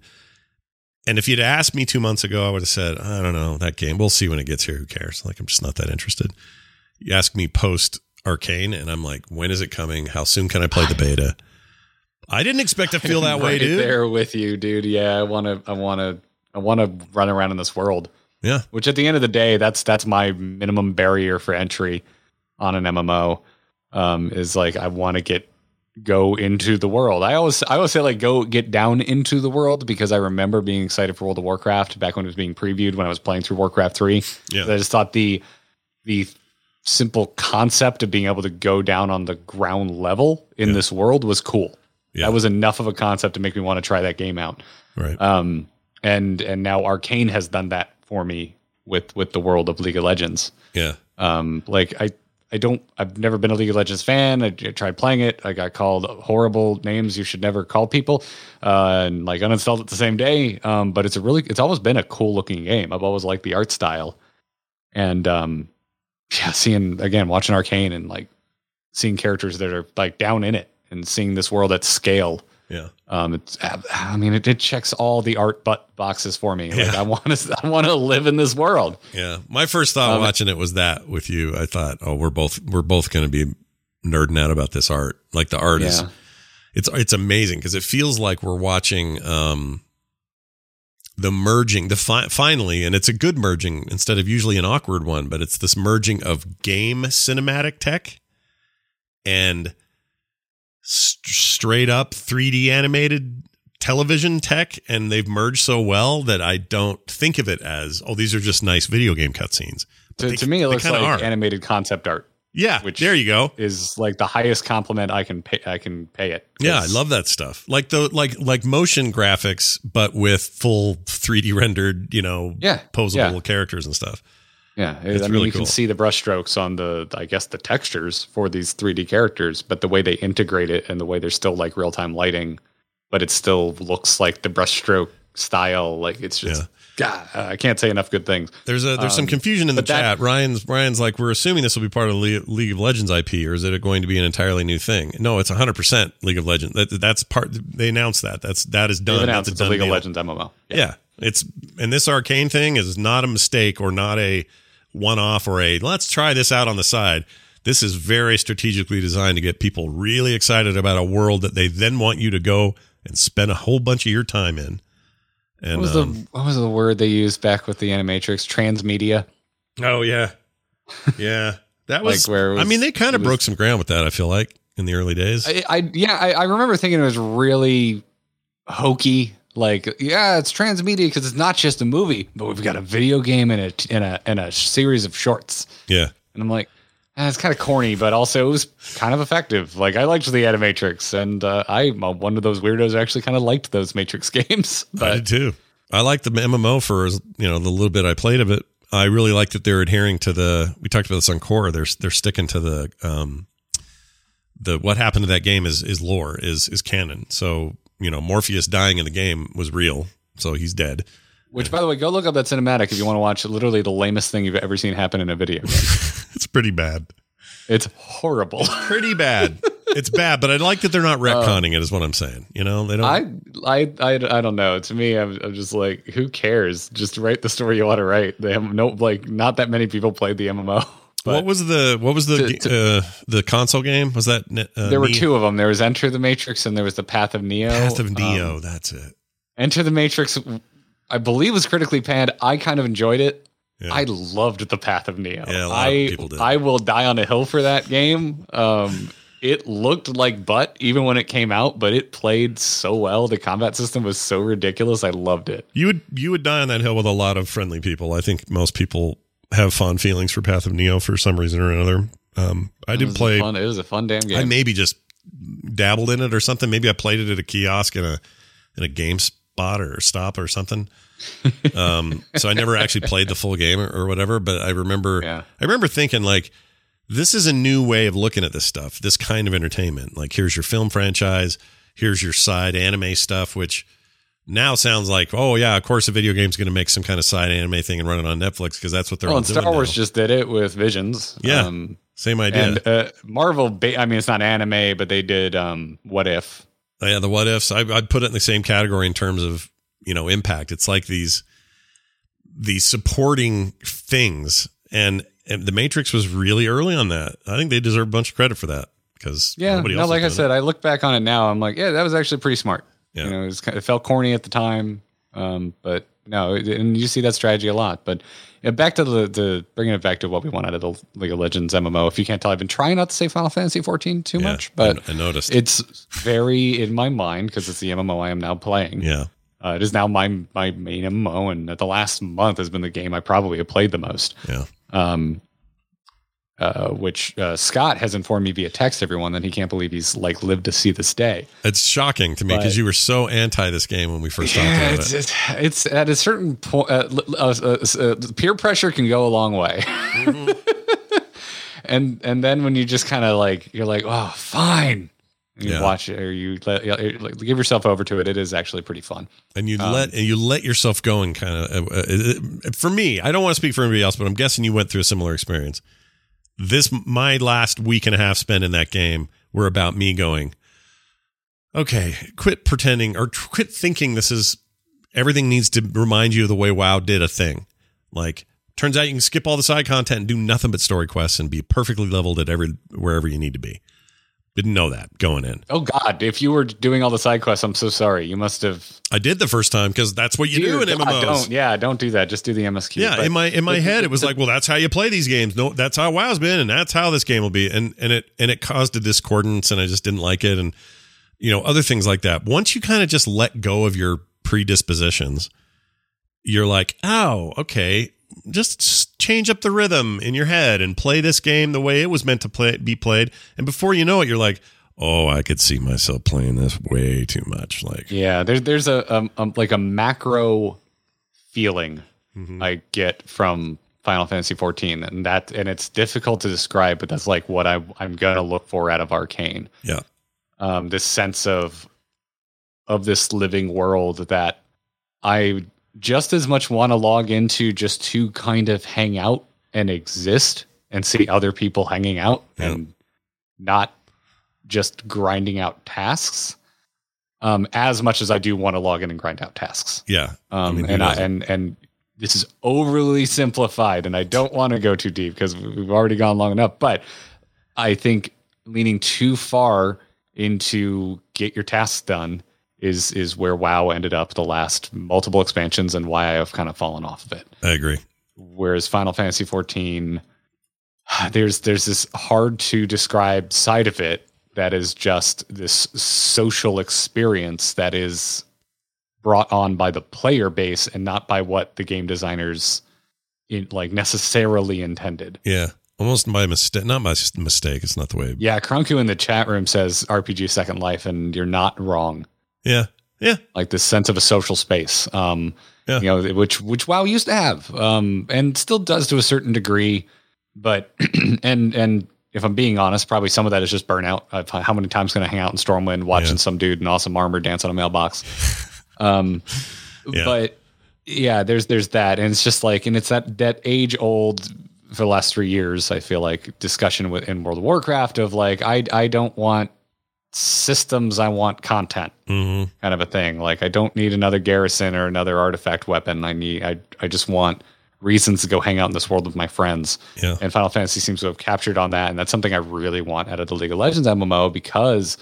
And if you'd asked me two months ago, I would have said, I don't know that game. We'll see when it gets here. Who cares? Like I'm just not that interested. You ask me post Arcane, and I'm like, when is it coming? How soon can I play the beta? I didn't expect to feel that way,
right
dude.
There with you, dude. Yeah, I want to. I want to. I want to run around in this world.
Yeah.
Which at the end of the day, that's that's my minimum barrier for entry on an MMO. Um, is like I want to get go into the world. I always I always say like go get down into the world because I remember being excited for World of Warcraft back when it was being previewed when I was playing through Warcraft three.
Yeah.
I just thought the the simple concept of being able to go down on the ground level in
Yeah.
this world was cool.
Yeah.
That was enough of a concept to make me want to try that game out.
Right.
Um, and and now Arcane has done that for me with with the world of League of Legends.
Yeah.
Um, like I I don't I've never been a League of Legends fan. I, I tried playing it. I got called horrible names you should never call people, uh, and like uninstalled it the same day. Um, but it's a really it's always been a cool looking game. I've always liked the art style, and um, yeah, seeing again watching Arcane and like seeing characters that are like down in it and seeing this world at scale.
Yeah.
Um, it's I mean it, it checks all the art but boxes for me. Like
Yeah.
I want to I want to live in this world.
Yeah. My first thought
Um,
watching it was that with you. I thought, oh, we're both we're both going to be nerding out about this art. Like the art is it's it's amazing because it feels like we're watching um the merging the fi- finally and it's a good merging instead of usually an awkward one but it's this merging of game cinematic tech and st- straight up 3D animated television tech and they've merged so well that I don't think of it as oh these are just nice video game cutscenes
To,
they-
to me, it looks like
are.
animated concept art
yeah
which-
there you go
is like the highest compliment I can pay. I can pay it.
Yeah, I love that stuff. Like the like like motion graphics, but with full 3D rendered, you know,
Yeah,
posable
yeah.
characters and stuff.
Yeah,
It's
I mean,
really
you
cool.
can see the brushstrokes on the, I guess, the textures for these 3D characters, but the way they integrate it and the way they're still like real time lighting, but it still looks like the brushstroke style. Like it's just, God, I can't say enough good things.
There's a there's some
Um,
confusion in the
that-
chat. Ryan's Ryan's like we're assuming this will be part of the Le- League of Legends IP, or is it going to be an entirely new thing? No, it's 100 percent League of Legends. That, that's part. They announced that. That's that is done.
announced
That's
it's
a done
League of. Legends MMO.
Yeah. it's and this arcane thing is not a mistake or not a one off or a let's try this out on the side. This is very strategically designed to get people really excited about a world that they then want you to go and spend a whole bunch of your time in. And
What was
um,
the what was the word they used back with the Animatrix? Transmedia.
oh yeah, yeah, that was.
Like where it
I mean, they kind of
was-
broke some ground with that. I feel like in the early days.
I, I yeah, I, I remember thinking it was really hokey. Like, yeah, it's transmedia because it's not just a movie, but we've got a video game and a and a and a series of shorts.
yeah,
And I'm like, eh, it's kind of corny, but also it was kind of effective. Like, I liked the Animatrix, and uh, I'm one of those weirdos who actually kind of liked those Matrix games.
I
But
did too. I like the MMO for you know the little bit I played of it. I really liked that they're adhering to the. We talked about this on Core. They're they're sticking to the um the what happened to that game is is lore is is canon. So you know Morpheus dying in the game was real. So he's dead.
which, by the way, go look up that cinematic if you want to watch literally the lamest thing you've ever seen happen in a video.
It's pretty bad.
it's horrible.
Pretty bad. it's bad, but I like that they're not uh, retconning it. Is what I'm saying. You know they don't.
I, I, I, I don't know. To me, I'm, I'm just like, who cares? Just write the story you want to write. They have no, like, not that many people played the MMO. But
what was the what was the
To-
uh, the console game? Was that uh,
there were
Ne-
two of them. There was Enter the Matrix and there was the Path of Neo.
Path of
Um,
Neo? that's it.
Enter the Matrix I believe was critically panned. I kind of enjoyed it.
Yeah.
I loved the Path of Neo.
Yeah, a lot of
I
people did.
I will die on a hill for that game. Um, it looked like butt even when it came out, but it played so well. The combat system was so ridiculous. I loved it.
You would you would die on that hill with a lot of friendly people. I think most people have fond feelings for Path of Neo for some reason or another. Um, I did play.
Fun, it was a fun damn game.
I maybe just dabbled in it or something. Maybe I played it at a kiosk in a in a game spot or stop or something. um, so I never actually played the full game or, or whatever. But I remember,
Yeah.
I remember thinking like, this is a new way of looking at this stuff. This kind of entertainment. Like here's your film franchise. Here's your side anime stuff, which now sounds like, oh yeah, of course a video game's going to make some kind of side anime thing and run it on Netflix because that's what they're
well,
all
and Star Wars
now.
just did it with Visions.
Yeah.
Um,
Same idea.
and uh, Marvel, ba- I mean, it's not anime, but they did um, What If.
Oh, yeah, the what ifs. I, I'd put it in the same category in terms of you know impact. It's like these these supporting things, and, and the Matrix was really early on that. I think they deserve a bunch of credit for that because
Yeah, no, like I said, I look back on it now. I'm like, yeah, that was actually pretty smart.
Yeah.
You know, it, was, kind- it felt corny at the time, um, but no, and you see that strategy a lot. But yeah, back to the the bringing it back to what we want out of the League of Legends MMO. If you can't tell, I've been trying not to say Final Fantasy 14 too.
Yeah,
much, but
I, I noticed.
it's very in my mind because it's the MMO I am now playing.
yeah,
Uh, it is now my my main MMO, and the last month has been the game I probably have played the most.
yeah.
Um, uh, which uh, Scott has informed me via text, everyone, that he can't believe he's like lived to see this day.
It's shocking to me because you were so anti this game when we first talked
Yeah,
about
it's,
it.
it's it's at a certain point. Uh, uh, uh, peer pressure can go a long way, and and then when you just kind of like you're like, oh, fine. You
Yeah.
watch it or you let, give yourself over to it. It is actually pretty fun.
and you
Um,
let and you let yourself go and kind of for me i don't want to speak for anybody else but i'm guessing you went through a similar experience this my last week and a half spent in that game were about me going okay quit pretending or quit thinking this is everything needs to remind you of the way wow did a thing. Like turns out you can skip all the side content and do nothing but story quests and be perfectly leveled at every wherever you need to be didn't know that going in
Oh God! If you were doing all the side quests, I'm so sorry. You must have.
i did the first time because that's what you do in
God,
mmos
Don't yeah, don't do that. Just do the MSQ.
Yeah,
But-
in my in my head, it was like, well, that's how you play these games. No, that's how WoW's been, and that's how this game will be. And and it and it caused a discordance, and I just didn't like it, and you know other things like that. Once you kind of just let go of your predispositions, you're like, oh, okay, just change up the rhythm in your head and play this game the way it was meant to play be played. And before you know it, you're like, oh, I could see myself playing this way too much. Like,
Yeah, there's there's a um, um like a macro feeling
Mhm.
I get from Final Fantasy 14, and that and it's difficult to describe, but that's like what I I'm gonna look for out of Arcane.
yeah,
Um, this sense of of this living world that I just as much want to log into just to kind of hang out and exist and see other people hanging out
Yeah.
and not just grinding out tasks um, as much as I do want to log in and grind out tasks.
yeah,
Um,
mean,
and I, and and this is overly simplified, and I don't want to go too deep because we've already gone long enough. But I think leaning too far into get your tasks done is is where WoW ended up the last multiple expansions, and why I've kind of fallen off of it
I agree.
whereas Final Fantasy 14 there's there's this hard to describe side of it that is just this social experience that is brought on by the player base and not by what the game designers in, like necessarily intended.
Yeah, almost by mistake. Not my mistake. It's not the way.
Yeah, Kronku in the chat room says RPG Second Life and you're not wrong.
Yeah, yeah,
like this sense of a social space um
Yeah.
you know which which wow used to have um and still does to a certain degree but and and if i'm being honest probably some of that is just burnout of how many times can i hang out in stormwind watching
Yeah.
some dude in awesome armor dance on a mailbox um
Yeah.
but yeah there's there's that and it's just like and it's that that age old for the last three years i feel like discussion with in world of warcraft of like i i don't want systems i want content
hmm
kind of a thing. Like I don't need another garrison or another artifact weapon. I need I I just want reasons to go hang out in this world with my friends.
yeah,
And Final Fantasy seems to have captured on that, and that's something I really want out of the League of Legends MMO because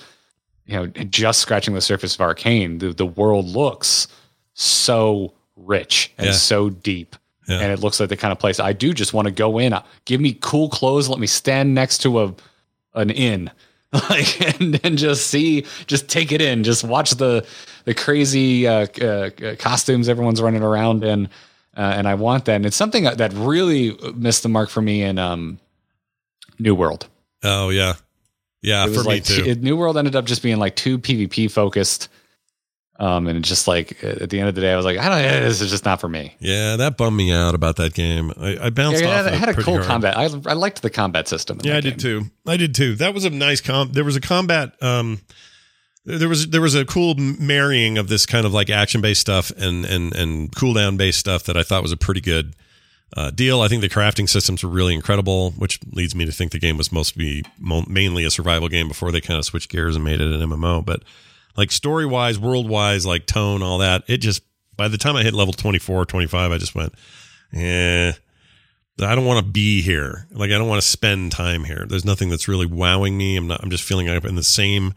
you know just scratching the surface of Arcane, the the world looks so rich and
Yeah.
so deep.
Yeah.
And it looks like the kind of place I do just want to go in. Give me cool clothes. Let me stand next to a an inn, like and, and just see, just take it in. Just watch the the crazy uh, uh, costumes everyone's running around in, uh, and I want that. And it's something that really missed the mark for me in um, New World.
Oh yeah, yeah.
It
For
was
me
like
too.
it, New World ended up just being like too PvP focused. Um, and just like at the end of the day, I was like, I don't. Know, this is just not for me.
yeah, that bummed me out about that game. I, I bounced
Yeah,
off.
it had a cool
hard.
combat. I, I liked the combat system.
Yeah, I did too. I did too. That was a nice com. There was a combat. Um, there was there was a cool marrying of this kind of like action based stuff and and and cooldown based stuff that I thought was a pretty good uh, deal. I think the crafting systems were really incredible, which leads me to think the game was supposed to be mo- mainly a survival game before they kind of switched gears and made it an MMO. But like story wise, world wise, like tone, all that, it just by the time I hit level 24, 25, I just went, eh. I don't want to be here. Like I don't want to spend time here. There's nothing that's really wowing me. I'm not. I'm just feeling like I'm in the same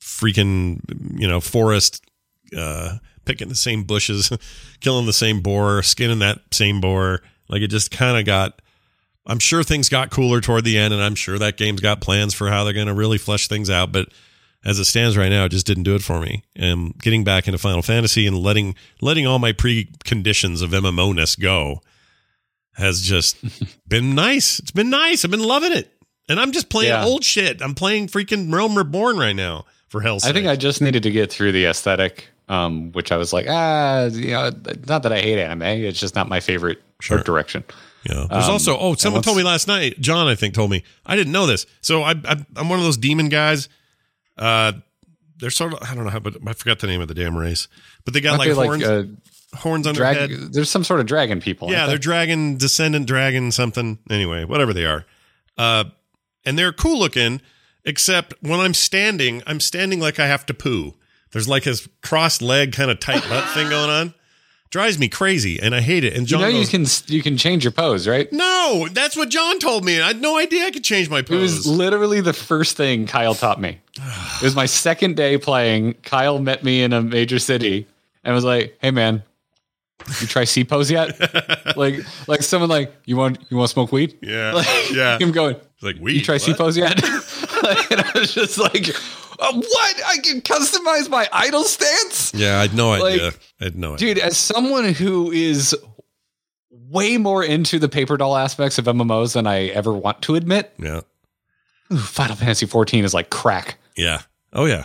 freaking you know forest, uh, picking the same bushes, killing the same boar, skinning that same boar. Like it just kind of got. I'm sure things got cooler toward the end, and I'm sure that game's got plans for how they're going to really flesh things out. But as it stands right now, it just didn't do it for me. And getting back into Final Fantasy and letting letting all my preconditions of MMO ness go has just been nice. It's been nice. I've been loving it. And I'm just playing
Yeah.
old shit. I'm playing freaking Realm Reborn right now for hell's sake.
I think I just needed to get through the aesthetic, um, which I was like, ah, you know, not that I hate anime. It's just not my favorite
Sure.
direction.
Yeah. There's
Um,
also oh, someone told me last night. John, I think, told me. I didn't know this. So I, I I'm one of those demon guys. Uh, they're sort of I don't know how, but I forgot the name of the damn race. But they got
Aren't
like
they
horns,
uh,
horns on their head.
there's some sort of dragon people.
Yeah, they're
they?
dragon descendant dragon something. Anyway, whatever they are. Uh, and they're cool looking. Except when I'm standing, I'm standing like I have to poo. There's like this crossed leg kind of tight butt thing going on. Drives me crazy, and I hate it. And
you
John
know
goes,
you can you can change your pose, right?
No, that's what John told me. I had no idea I could change my pose.
It was literally the first thing Kyle taught me. It was my second day playing. Kyle met me in a major city and was like, "Hey man, you try C pose yet?" like like someone like, "You want you want to smoke weed?"
yeah,
Like,
yeah.
Him going,
It's like we
"You try C pose yet?" and I was just like, "Uh, "What? I can customize my idle stance."
Yeah, I had no
Like,
idea. I had no idea.
Dude, as someone who is way more into the paper doll aspects of MMOs than I ever want to admit,
Yeah,
ooh, Final Fantasy 14 is like crack.
yeah. Oh yeah,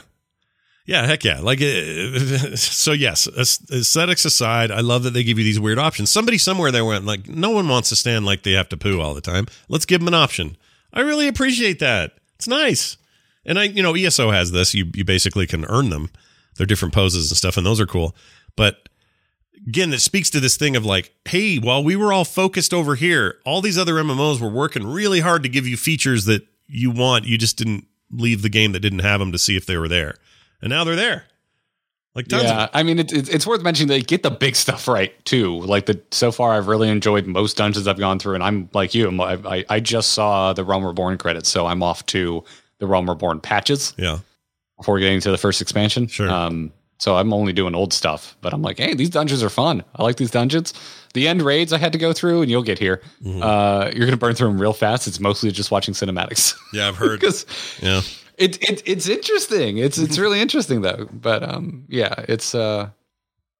yeah. Heck yeah. Like uh, so. Yes. Aesthetics aside, I love that they give you these weird options. Somebody somewhere there went like, no one wants to stand like they have to poo all the time. Let's give them an option. I really appreciate that. It's nice. And I, you know, ESO has this. You you basically can earn them. They're different poses and stuff, and those are cool. But again, it speaks to this thing of like, hey, while we were all focused over here, all these other MMOs were working really hard to give you features that you want. You just didn't leave the game that didn't have them to see if they were there, and now they're there. Like
Yeah, I mean, it, it, it's worth mentioning they get the big stuff right too. Like the so far, I've really enjoyed most dungeons I've gone through, and I'm like you. I, I- I just saw the Realm Reborn credits, so I'm off to the Realm Reborn patches
yeah,
before getting to the first expansion.
Sure.
Um, so I'm only doing old stuff, but I'm like, hey, these dungeons are fun. I like these dungeons. The end raids I had to go through, and you'll get here.
Mm-hmm.
Uh, you're gonna burn through them real fast. It's mostly just watching cinematics
yeah. I've heard.
because
yeah,
it, it it's interesting. It's it's really interesting though. But um yeah, it's uh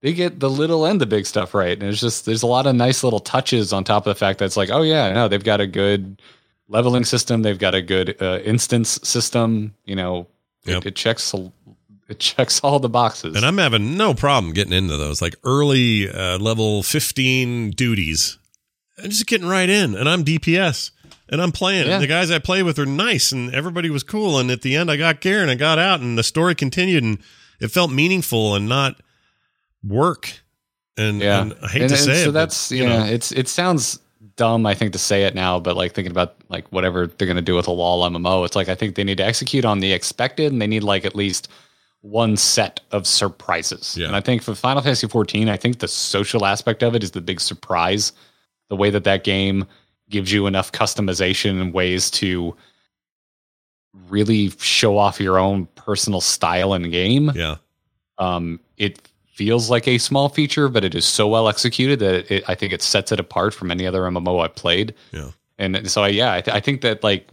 they get the little and the big stuff right. And it's just there's a lot of nice little touches on top of the fact that it's like, oh yeah, no, they've got a good leveling system, they've got a good uh, instance system, you know,
Yep.
it, it checks it checks all the boxes.
and I'm having no problem getting into those like early uh, level 15 duties. I'm just getting right in, and I'm DPS, and I'm playing.
Yeah.
The guys I play with are nice, and everybody was cool. And at the end, I got gear and I got out, and the story continued, and it felt meaningful and not work. And,
yeah.
and I hate
And-
to
and
say
so
it,
that's
but,
yeah,
you know,
it's it sounds dumb, I think, to say it now, but like thinking about like whatever they're gonna do with a LOL MMO, it's like I think they need to execute on the expected and they need like at least one set of surprises.
Yeah.
And I think for Final Fantasy 14, I think the social aspect of it is the big surprise. The way that that game gives you enough customization and ways to really show off your own personal style in game
yeah,
um, it feels like a small feature, but it is so well executed that it, I think it sets it apart from any other MMO I've played.
Yeah.
And so, I, yeah, I, th- I think that like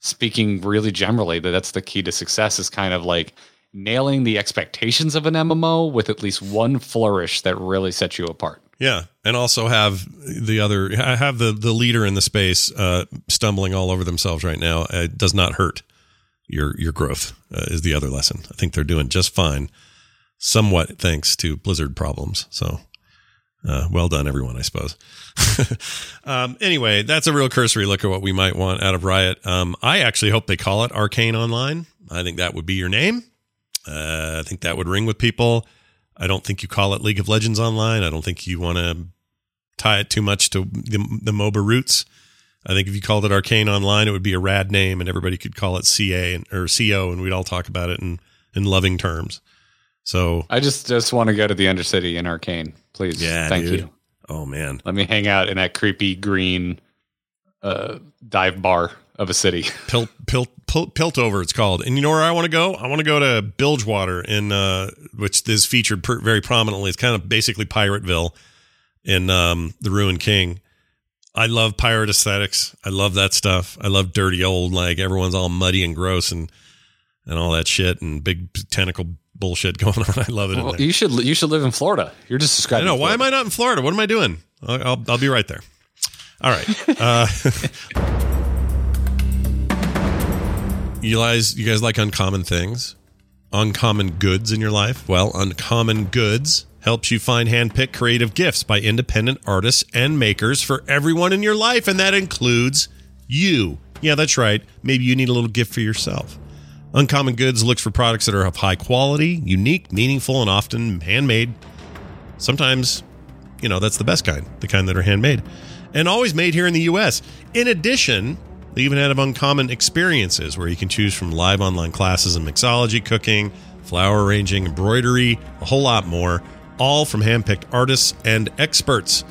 speaking really generally, that that's the key to success is kind of like nailing the expectations of an MMO with at least one flourish that really sets you apart.
Yeah, and also have the other I have the the leader in the space uh, stumbling all over themselves right now. It does not hurt your your growth. Uh, is the other lesson. I think they're doing just fine, somewhat thanks to Blizzard problems. So. Uh, well done, everyone, I suppose. um, anyway, that's a real cursory look at what we might want out of Riot. Um, I actually hope they call it Arcane Online. I think that would be your name. Uh, I think that would ring with people. I don't think you call it League of Legends Online. I don't think you want to tie it too much to the, the MOBA roots. I think if you called it Arcane Online, it would be a rad name, and everybody could call it CA and, or CO, and we'd all talk about it in in loving terms. So
I just just want to go to the Undercity in Arcane, please.
Yeah,
thank
dude.
you.
Oh man,
let me hang out in that creepy green uh, dive bar of a city.
Pilt, pilt, pilt, Piltover, it's called. And you know where I want to go? I want to go to Bilgewater, in uh, which is featured per, very prominently. It's kind of basically Pirateville in um, the Ruined King. I love pirate aesthetics. I love that stuff. I love dirty old like everyone's all muddy and gross and and all that shit and big tentacle bullshit going on. I love it.
Well, you should you should live in Florida. You're just describing.
I know. Why am I not in Florida? What am I doing? I'll I'll, I'll be right there. All right. Uh, you guys, you guys like uncommon things, uncommon goods in your life. Well, uncommon goods helps you find handpicked creative gifts by independent artists and makers for everyone in your life, and that includes you. Yeah, that's right. Maybe you need a little gift for yourself. Uncommon Goods looks for products that are of high quality, unique, meaningful, and often handmade. Sometimes, you know, that's the best kind, the kind that are handmade, and always made here in the U.S. In addition, they even have uncommon experiences where you can choose from live online classes in mixology, cooking, flower arranging, embroidery, a whole lot more, all from handpicked artists and experts.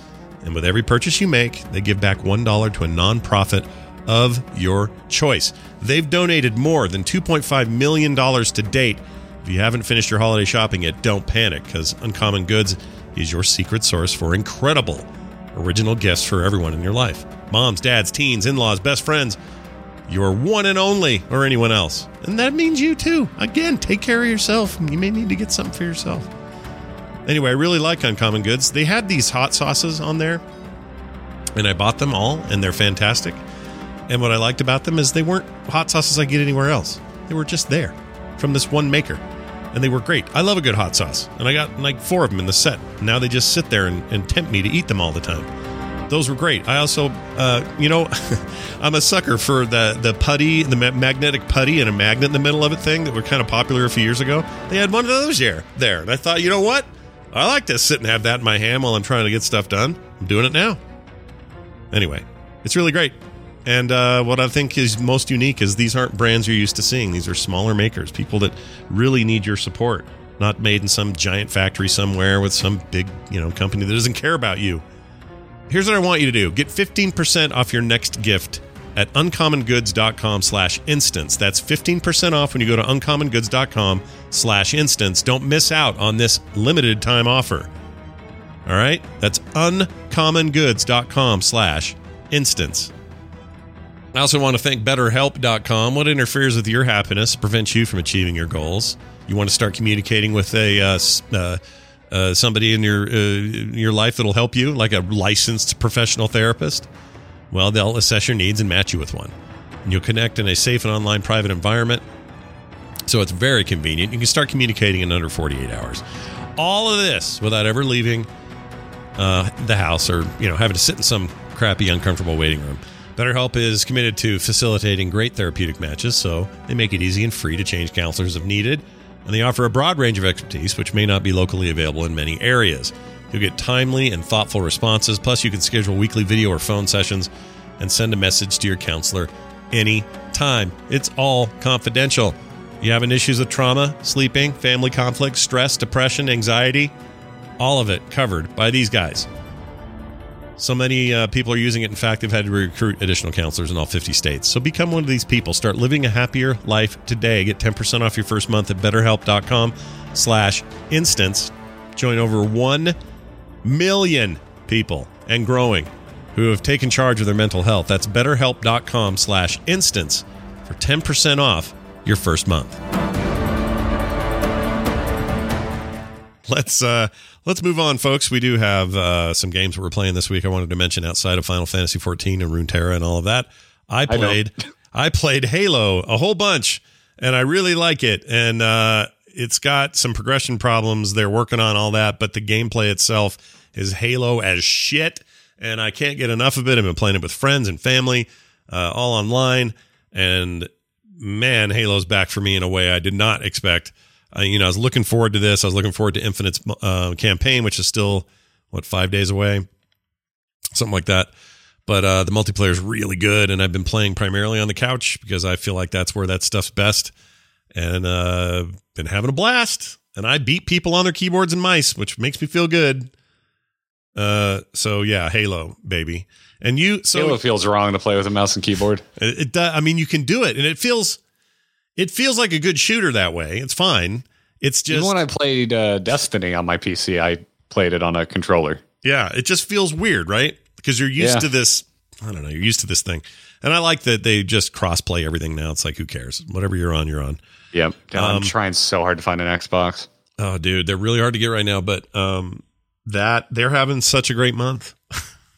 And with every purchase you make, they give back $1 to a nonprofit of your choice. They've donated more than $2.5 million to date. If you haven't finished your holiday shopping yet, don't panic because Uncommon Goods is your secret source for incredible original gifts for everyone in your life moms, dads, teens, in laws, best friends, your one and only, or anyone else. And that means you too. Again, take care of yourself. You may need to get something for yourself. Anyway, I really like Uncommon Goods. They had these hot sauces on there, and I bought them all, and they're fantastic. And what I liked about them is they weren't hot sauces I get anywhere else. They were just there from this one maker. And they were great. I love a good hot sauce. And I got like four of them in the set. Now they just sit there and, and tempt me to eat them all the time those were great. I also, uh, you know, I'm a sucker for the the putty, the ma- magnetic putty and a magnet in the middle of it thing that were kind of popular a few years ago. They had one of those there, there, and I thought, you know what? I like to sit and have that in my hand while I'm trying to get stuff done. I'm doing it now. Anyway, it's really great. And uh, what I think is most unique is these aren't brands you're used to seeing. These are smaller makers, people that really need your support, not made in some giant factory somewhere with some big, you know, company that doesn't care about you. Here's what I want you to do. Get 15% off your next gift at uncommongoods.com slash instance. That's 15% off when you go to uncommongoods.com slash instance. Don't miss out on this limited time offer. All right? That's uncommongoods.com slash instance. I also want to thank BetterHelp.com. What interferes with your happiness prevents you from achieving your goals? You want to start communicating with a uh, uh, uh, somebody in your uh, your life that'll help you, like a licensed professional therapist. Well, they'll assess your needs and match you with one. And you'll connect in a safe and online private environment. So it's very convenient. You can start communicating in under 48 hours. All of this without ever leaving uh, the house or you know having to sit in some crappy, uncomfortable waiting room. BetterHelp is committed to facilitating great therapeutic matches, so they make it easy and free to change counselors if needed and they offer a broad range of expertise which may not be locally available in many areas. You'll get timely and thoughtful responses, plus, you can schedule weekly video or phone sessions and send a message to your counselor anytime. It's all confidential. You having issues with trauma, sleeping, family conflict, stress, depression, anxiety? All of it covered by these guys. So many uh, people are using it. In fact, they've had to recruit additional counselors in all 50 states. So become one of these people. Start living a happier life today. Get 10% off your first month at betterhelp.com slash instance. Join over 1 million people and growing who have taken charge of their mental health. That's betterhelp.com slash instance for 10% off your first month. Let's uh let's move on, folks. We do have uh some games that we're playing this week. I wanted to mention outside of Final Fantasy 14 and Runeterra and all of that. I played I, played Halo a whole bunch and I really like it. And uh it's got some progression problems. They're working on all that, but the gameplay itself is Halo as shit. And I can't get enough of it. I've been playing it with friends and family, uh, all online. And man, Halo's back for me in a way I did not expect. Uh, you know, I was looking forward to this. I was looking forward to Infinite's uh, campaign, which is still what five days away, something like that. But uh, the multiplayer is really good, and I've been playing primarily on the couch because I feel like that's where that stuff's best, and uh, been having a blast. And I beat people on their keyboards and mice, which makes me feel good. Uh, so yeah, Halo, baby. And you, so
Halo feels wrong to play with a mouse and keyboard.
it, it. I mean, you can do it, and it feels it feels like a good shooter that way. It's fine. It's just
Even when I played uh, Destiny on my PC, I played it on a controller.
yeah, it just feels weird, right? Because you're used
Yeah.
to this. I don't know. You're used to this thing, and I like that they just cross play everything now. It's like who cares? Whatever you're on, you're on.
Yep. God,
Um,
I'm trying so hard to find an Xbox.
Oh, dude, they're really hard to get right now. But um, that they're having such a great month.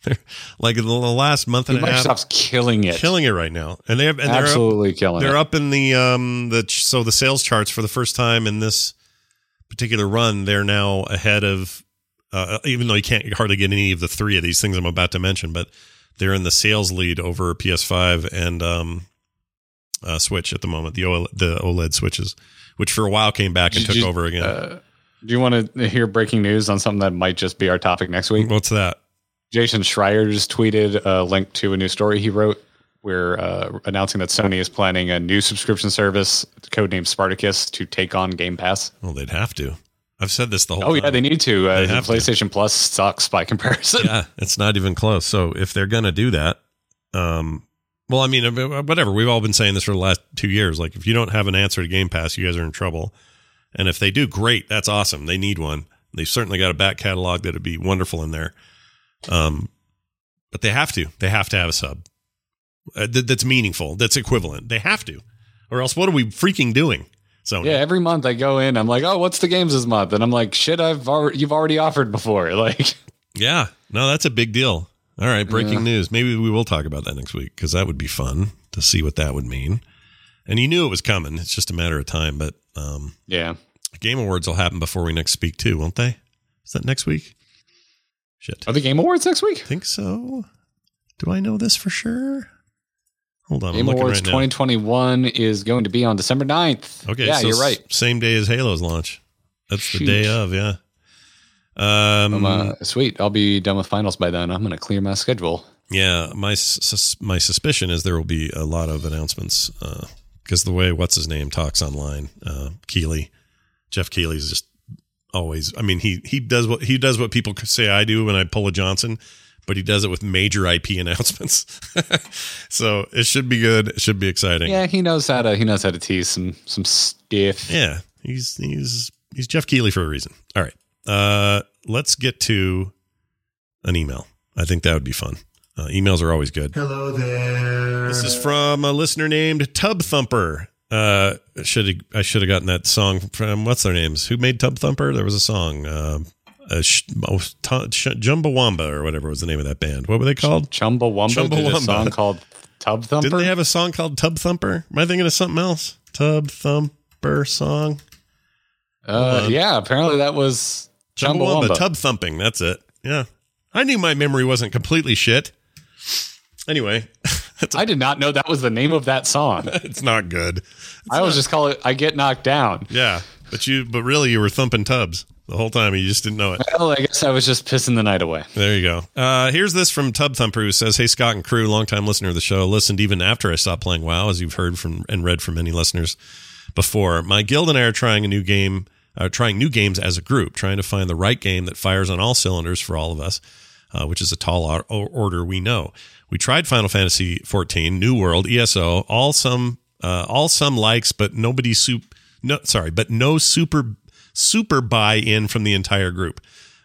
They're- like the last month and a half,
Microsoft's killing it.
killing it right now, and they have and they're up,
Absolutely killing it.
they're
it.
up in the um the so the sales charts for the first time in this particular run they're now ahead of uh, even though you can't hardly get any of the three of these things i'm about to mention but they're in the sales lead over ps5 and um uh, switch at the moment the OLED, the oled switches which for a while came back and
Did
took
you-
over again
Uh, do you want to hear breaking news on something that might just be our topic next week?
what's that
Jason Schreier just tweeted a link to a new story he wrote. We're uh, announcing that Sony is planning a new subscription service, codenamed Spartacus, to take on Game Pass.
well they'd have to i've said this the whole
Oh
time
yeah, they need to. Uh,
They
the
have to.
PlayStation Plus sucks by comparison.
yeah, it's not even close. So if they're going to do that, um, well, I mean, uh, whatever. We've all been saying this for the last two years. Like, if you don't have an answer to Game Pass, you guys are in trouble. And if they do, great. That's awesome. They need one. They've certainly got a back catalog that'd be wonderful in there. Um, but they have to. They have to have a sub uh, that, that's meaningful. That's equivalent. They have to, or else what are we freaking doing? So
Yeah, every month I go in, I'm like, oh, what's the games this month? And I'm like, shit, I've already, you've already offered before. Like,
Yeah, no, that's a big deal. All right, breaking
Yeah.
news. Maybe we will talk about that next week because that would be fun to see what that would mean. And you knew it was coming. It's just a matter of time. But um,
yeah,
Game Awards will happen before we next speak too, won't they? Is that next week? Shit,
are the Game Awards next week?
I think so. Do I know this for sure? Hold on,
Game
I'm
Awards
right now.
2021 is going to be on December 9th.
Okay,
yeah,
so
you're right.
Same day as Halo's launch. That's
Shoot.
the day of, yeah. Um,
uh, sweet. I'll be done with finals by then. I'm going to clear my schedule.
Yeah, my sus- my suspicion is there will be a lot of announcements because the way what's his name talks online, uh, Keighley, Geoff Keighley's just always. I mean, he he does what he does what people say I do when I pull a Johnson, but he does it with major IP announcements. so it should be good. It should be exciting.
Yeah, he knows how to he knows how to tease some some stiff.
Yeah, he's he's he's Geoff Keighley for a reason. All right, uh, let's get to an email. I think that would be fun. Uh, emails are always good.
Hello there.
This is from a listener named Tub Thumper. Uh, should I should have gotten that song from what's their names? Who made Tub Thumper? There was a song, uh, uh, sh- oh, t- sh- Jumbawamba or whatever was the name of that band. What were they called?
Chumbawamba did a
Chumbawamba.
song called Tub Thumper.
Didn't they have a song called Tub Thumper? Am I thinking of something else? Tub Thumper song.
uh,
on.
yeah, apparently that was
Chumbawamba,
Chumbawamba.
tub thumping. That's it. Yeah. I knew my memory wasn't completely shit. Anyway,
I did not know that was the name of that song.
it's not good.
I always just call it "I Get Knocked Down."
Yeah. But you but really you were thumping tubs the whole time. You just didn't know it.
Well, I guess I was just pissing the night away.
There you go. Uh, here's this from Tub Thumper who says, Hey Scott and crew, longtime listener of the show, listened even after I stopped playing WoW, as you've heard from and read from many listeners before. My guild and I are trying a new game, uh, trying new games as a group, trying to find the right game that fires on all cylinders for all of us. Uh, which is a tall or- order. We know. We tried Final Fantasy 14, New World, ESO, all some uh, all some likes, but nobody soup. No, sorry, but no super super buy in from the entire group.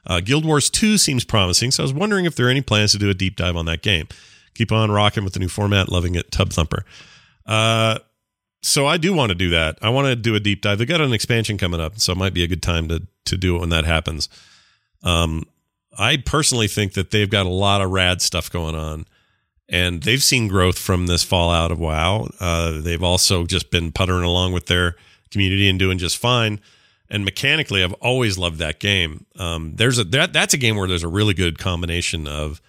Uh, Guild Wars 2 seems promising, so I was wondering if there are any plans to do a deep dive on that game. Keep on rocking with the new format, loving it, Tub Thumper. Uh, so I do want to do that. I want to do a deep dive. They got an expansion coming up, so it might be a good time to to do it when that happens. Um, I personally think that they've got a lot of rad stuff going on, and they've seen growth from this fallout of WoW. Uh, they've also just been puttering along with their community and doing just fine. And mechanically, I've always loved that game. Um, there's a that that's a game where there's a really good combination of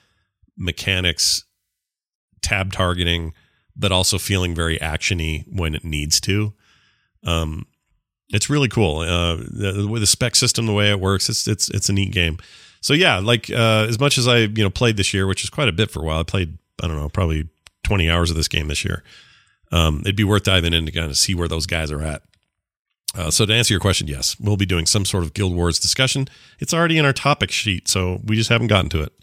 mechanics, tab targeting, but also feeling very actiony when it needs to. Um, it's really cool. Uh, the, the spec system, the way it works, it's it's it's a neat game. So yeah, like uh, as much as I you know played this year, which is quite a bit for a while. I played I don't know probably twenty hours of this game this year. Um, it'd be worth diving in to kind of see where those guys are at. Uh, so to answer your question, yes, we'll be doing some sort of Guild Wars discussion. It's already in our topic sheet, so we just haven't gotten to it.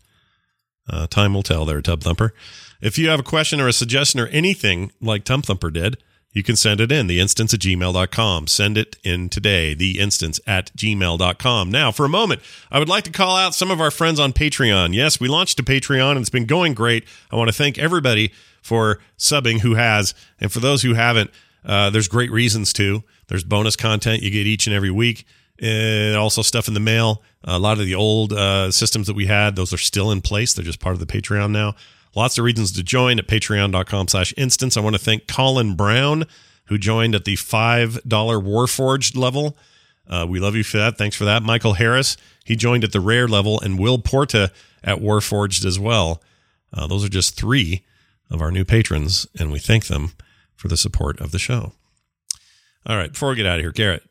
Uh, time will tell there, Tub Thumper. If you have a question or a suggestion or anything like Tub Thumper did, you can send it in, the instance at gmail.com. Send it in today, the instance at gmail.com. Now, for a moment, I would like to call out some of our friends on Patreon. Yes, we launched a Patreon and it's been going great. I want to thank everybody for subbing who has. And for those who haven't, uh, there's great reasons to. There's bonus content you get each and every week. And also stuff in the mail. A lot of the old uh, systems that we had, those are still in place. They're just part of the Patreon now. Lots of reasons to join at patreon.com slash instance. I want to thank Colin Brown, who joined at the $5 Warforged level. Uh, we love you for that. Thanks for that. Michael Harris, he joined at the rare level, and Will Porta at Warforged as well. Uh, those are just three of our new patrons, and we thank them for the support of the show. All right, before we get out of here, Garrett,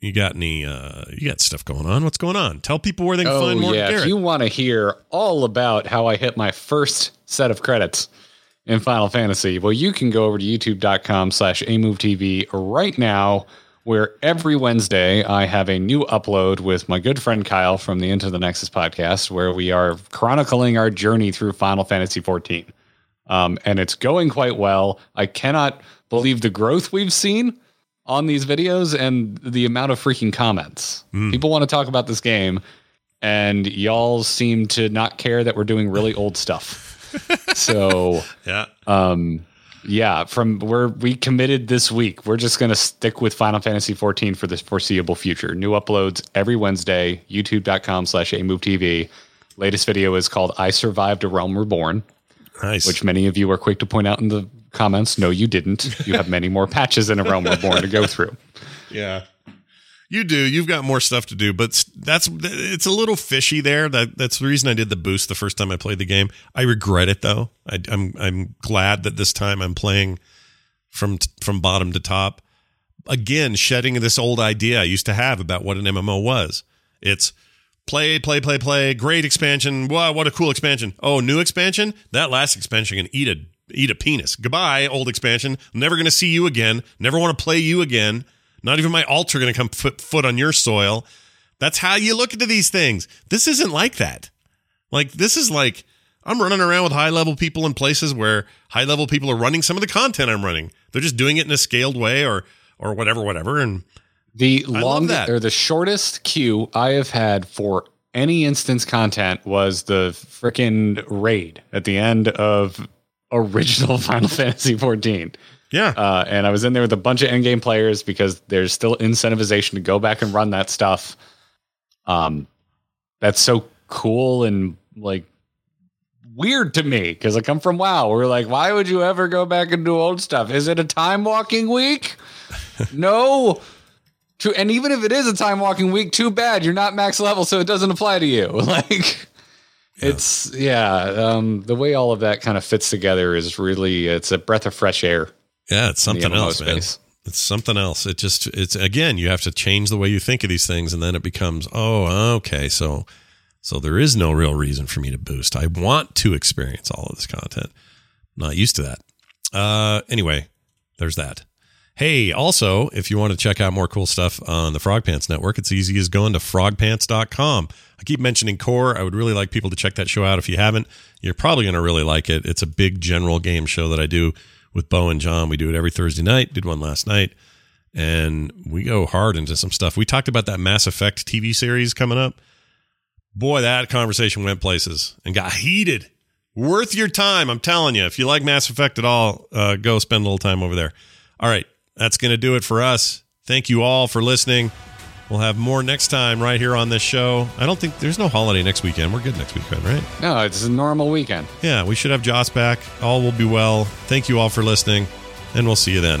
you got any? Uh, you got stuff going on? What's going on? Tell people where they can
oh,
find more.
Yeah,
Garrett.
if you want to hear all about how I hit my first set of credits in Final Fantasy, well, you can go over to youtube.com slash amovetv right now, where every Wednesday I have a new upload with my good friend Kyle from the Into the Nexus podcast, where we are chronicling our journey through Final Fantasy 14. Um, and it's going quite well. I cannot believe the growth we've seen on these videos and the amount of freaking comments.
Mm.
People want to talk about this game, and y'all seem to not care that we're doing really old stuff. so,
yeah,
um, yeah, from where we committed this week, we're just going to stick with Final Fantasy 14 for the foreseeable future. New uploads every Wednesday, youtube.com slash amovetv. Latest video is called I Survived a Realm Reborn,
nice.
which many of you are quick to point out in the comments. No, you didn't. You have many more patches in a Realm Reborn to go through.
Yeah. You do. You've got more stuff to do, but that's it's a little fishy there. That that's the reason I did the boost the first time I played the game. I regret it though. I, I'm I'm glad that this time I'm playing from from bottom to top. Again, shedding this old idea I used to have about what an MMO was. It's play, play, play, play. Great expansion. Wow, what a cool expansion. Oh, new expansion. That last expansion can eat a eat a penis. Goodbye, old expansion. I'm never going to see you again. Never want to play you again. Not even my altar going to come foot, foot on your soil. That's how you look into these things. This isn't like that. Like, this is like, I'm running around with high level people in places where high level people are running some of the content I'm running. They're just doing it in a scaled way or, or whatever, whatever. And
the longest or the shortest queue I have had for any instance content was the freaking raid at the end of original Final Fantasy 14.
Yeah.
Uh, and I was in there with a bunch of endgame players because there's still incentivization to go back and run that stuff. Um, that's so cool and like weird to me because I come from WoW. We're like, why would you ever go back and do old stuff? Is it a time walking week? no. To, and even if it is a time walking week, too bad. You're not max level, so it doesn't apply to you. Like. It's yeah. Um, the way all of that kind of fits together is really it's a breath of fresh air.
Yeah, it's something else, space. man. It's something else. It just it's again, you have to change the way you think of these things, and then it becomes oh okay, so so there is no real reason for me to boost. I want to experience all of this content. not used to that. Uh, anyway, there's that. Hey, also, if you want to check out more cool stuff on the Frog Pants Network, it's easy as going to frogpants.com. I keep mentioning Core. I would really like people to check that show out. If you haven't, you're probably going to really like it. It's a big general game show that I do with Bo and John. We do it every Thursday night, did one last night, and we go hard into some stuff. We talked about that Mass Effect TV series coming up. Boy, that conversation went places and got heated. Worth your time, I'm telling you. If you like Mass Effect at all, uh, go spend a little time over there. All right, that's going to do it for us. Thank you all for listening. We'll have more next time right here on this show. I don't think there's no holiday next weekend. We're good next weekend, right?
No, it's a normal weekend.
Yeah, we should have Joss back. All will be well. Thank you all for listening, and we'll see you then.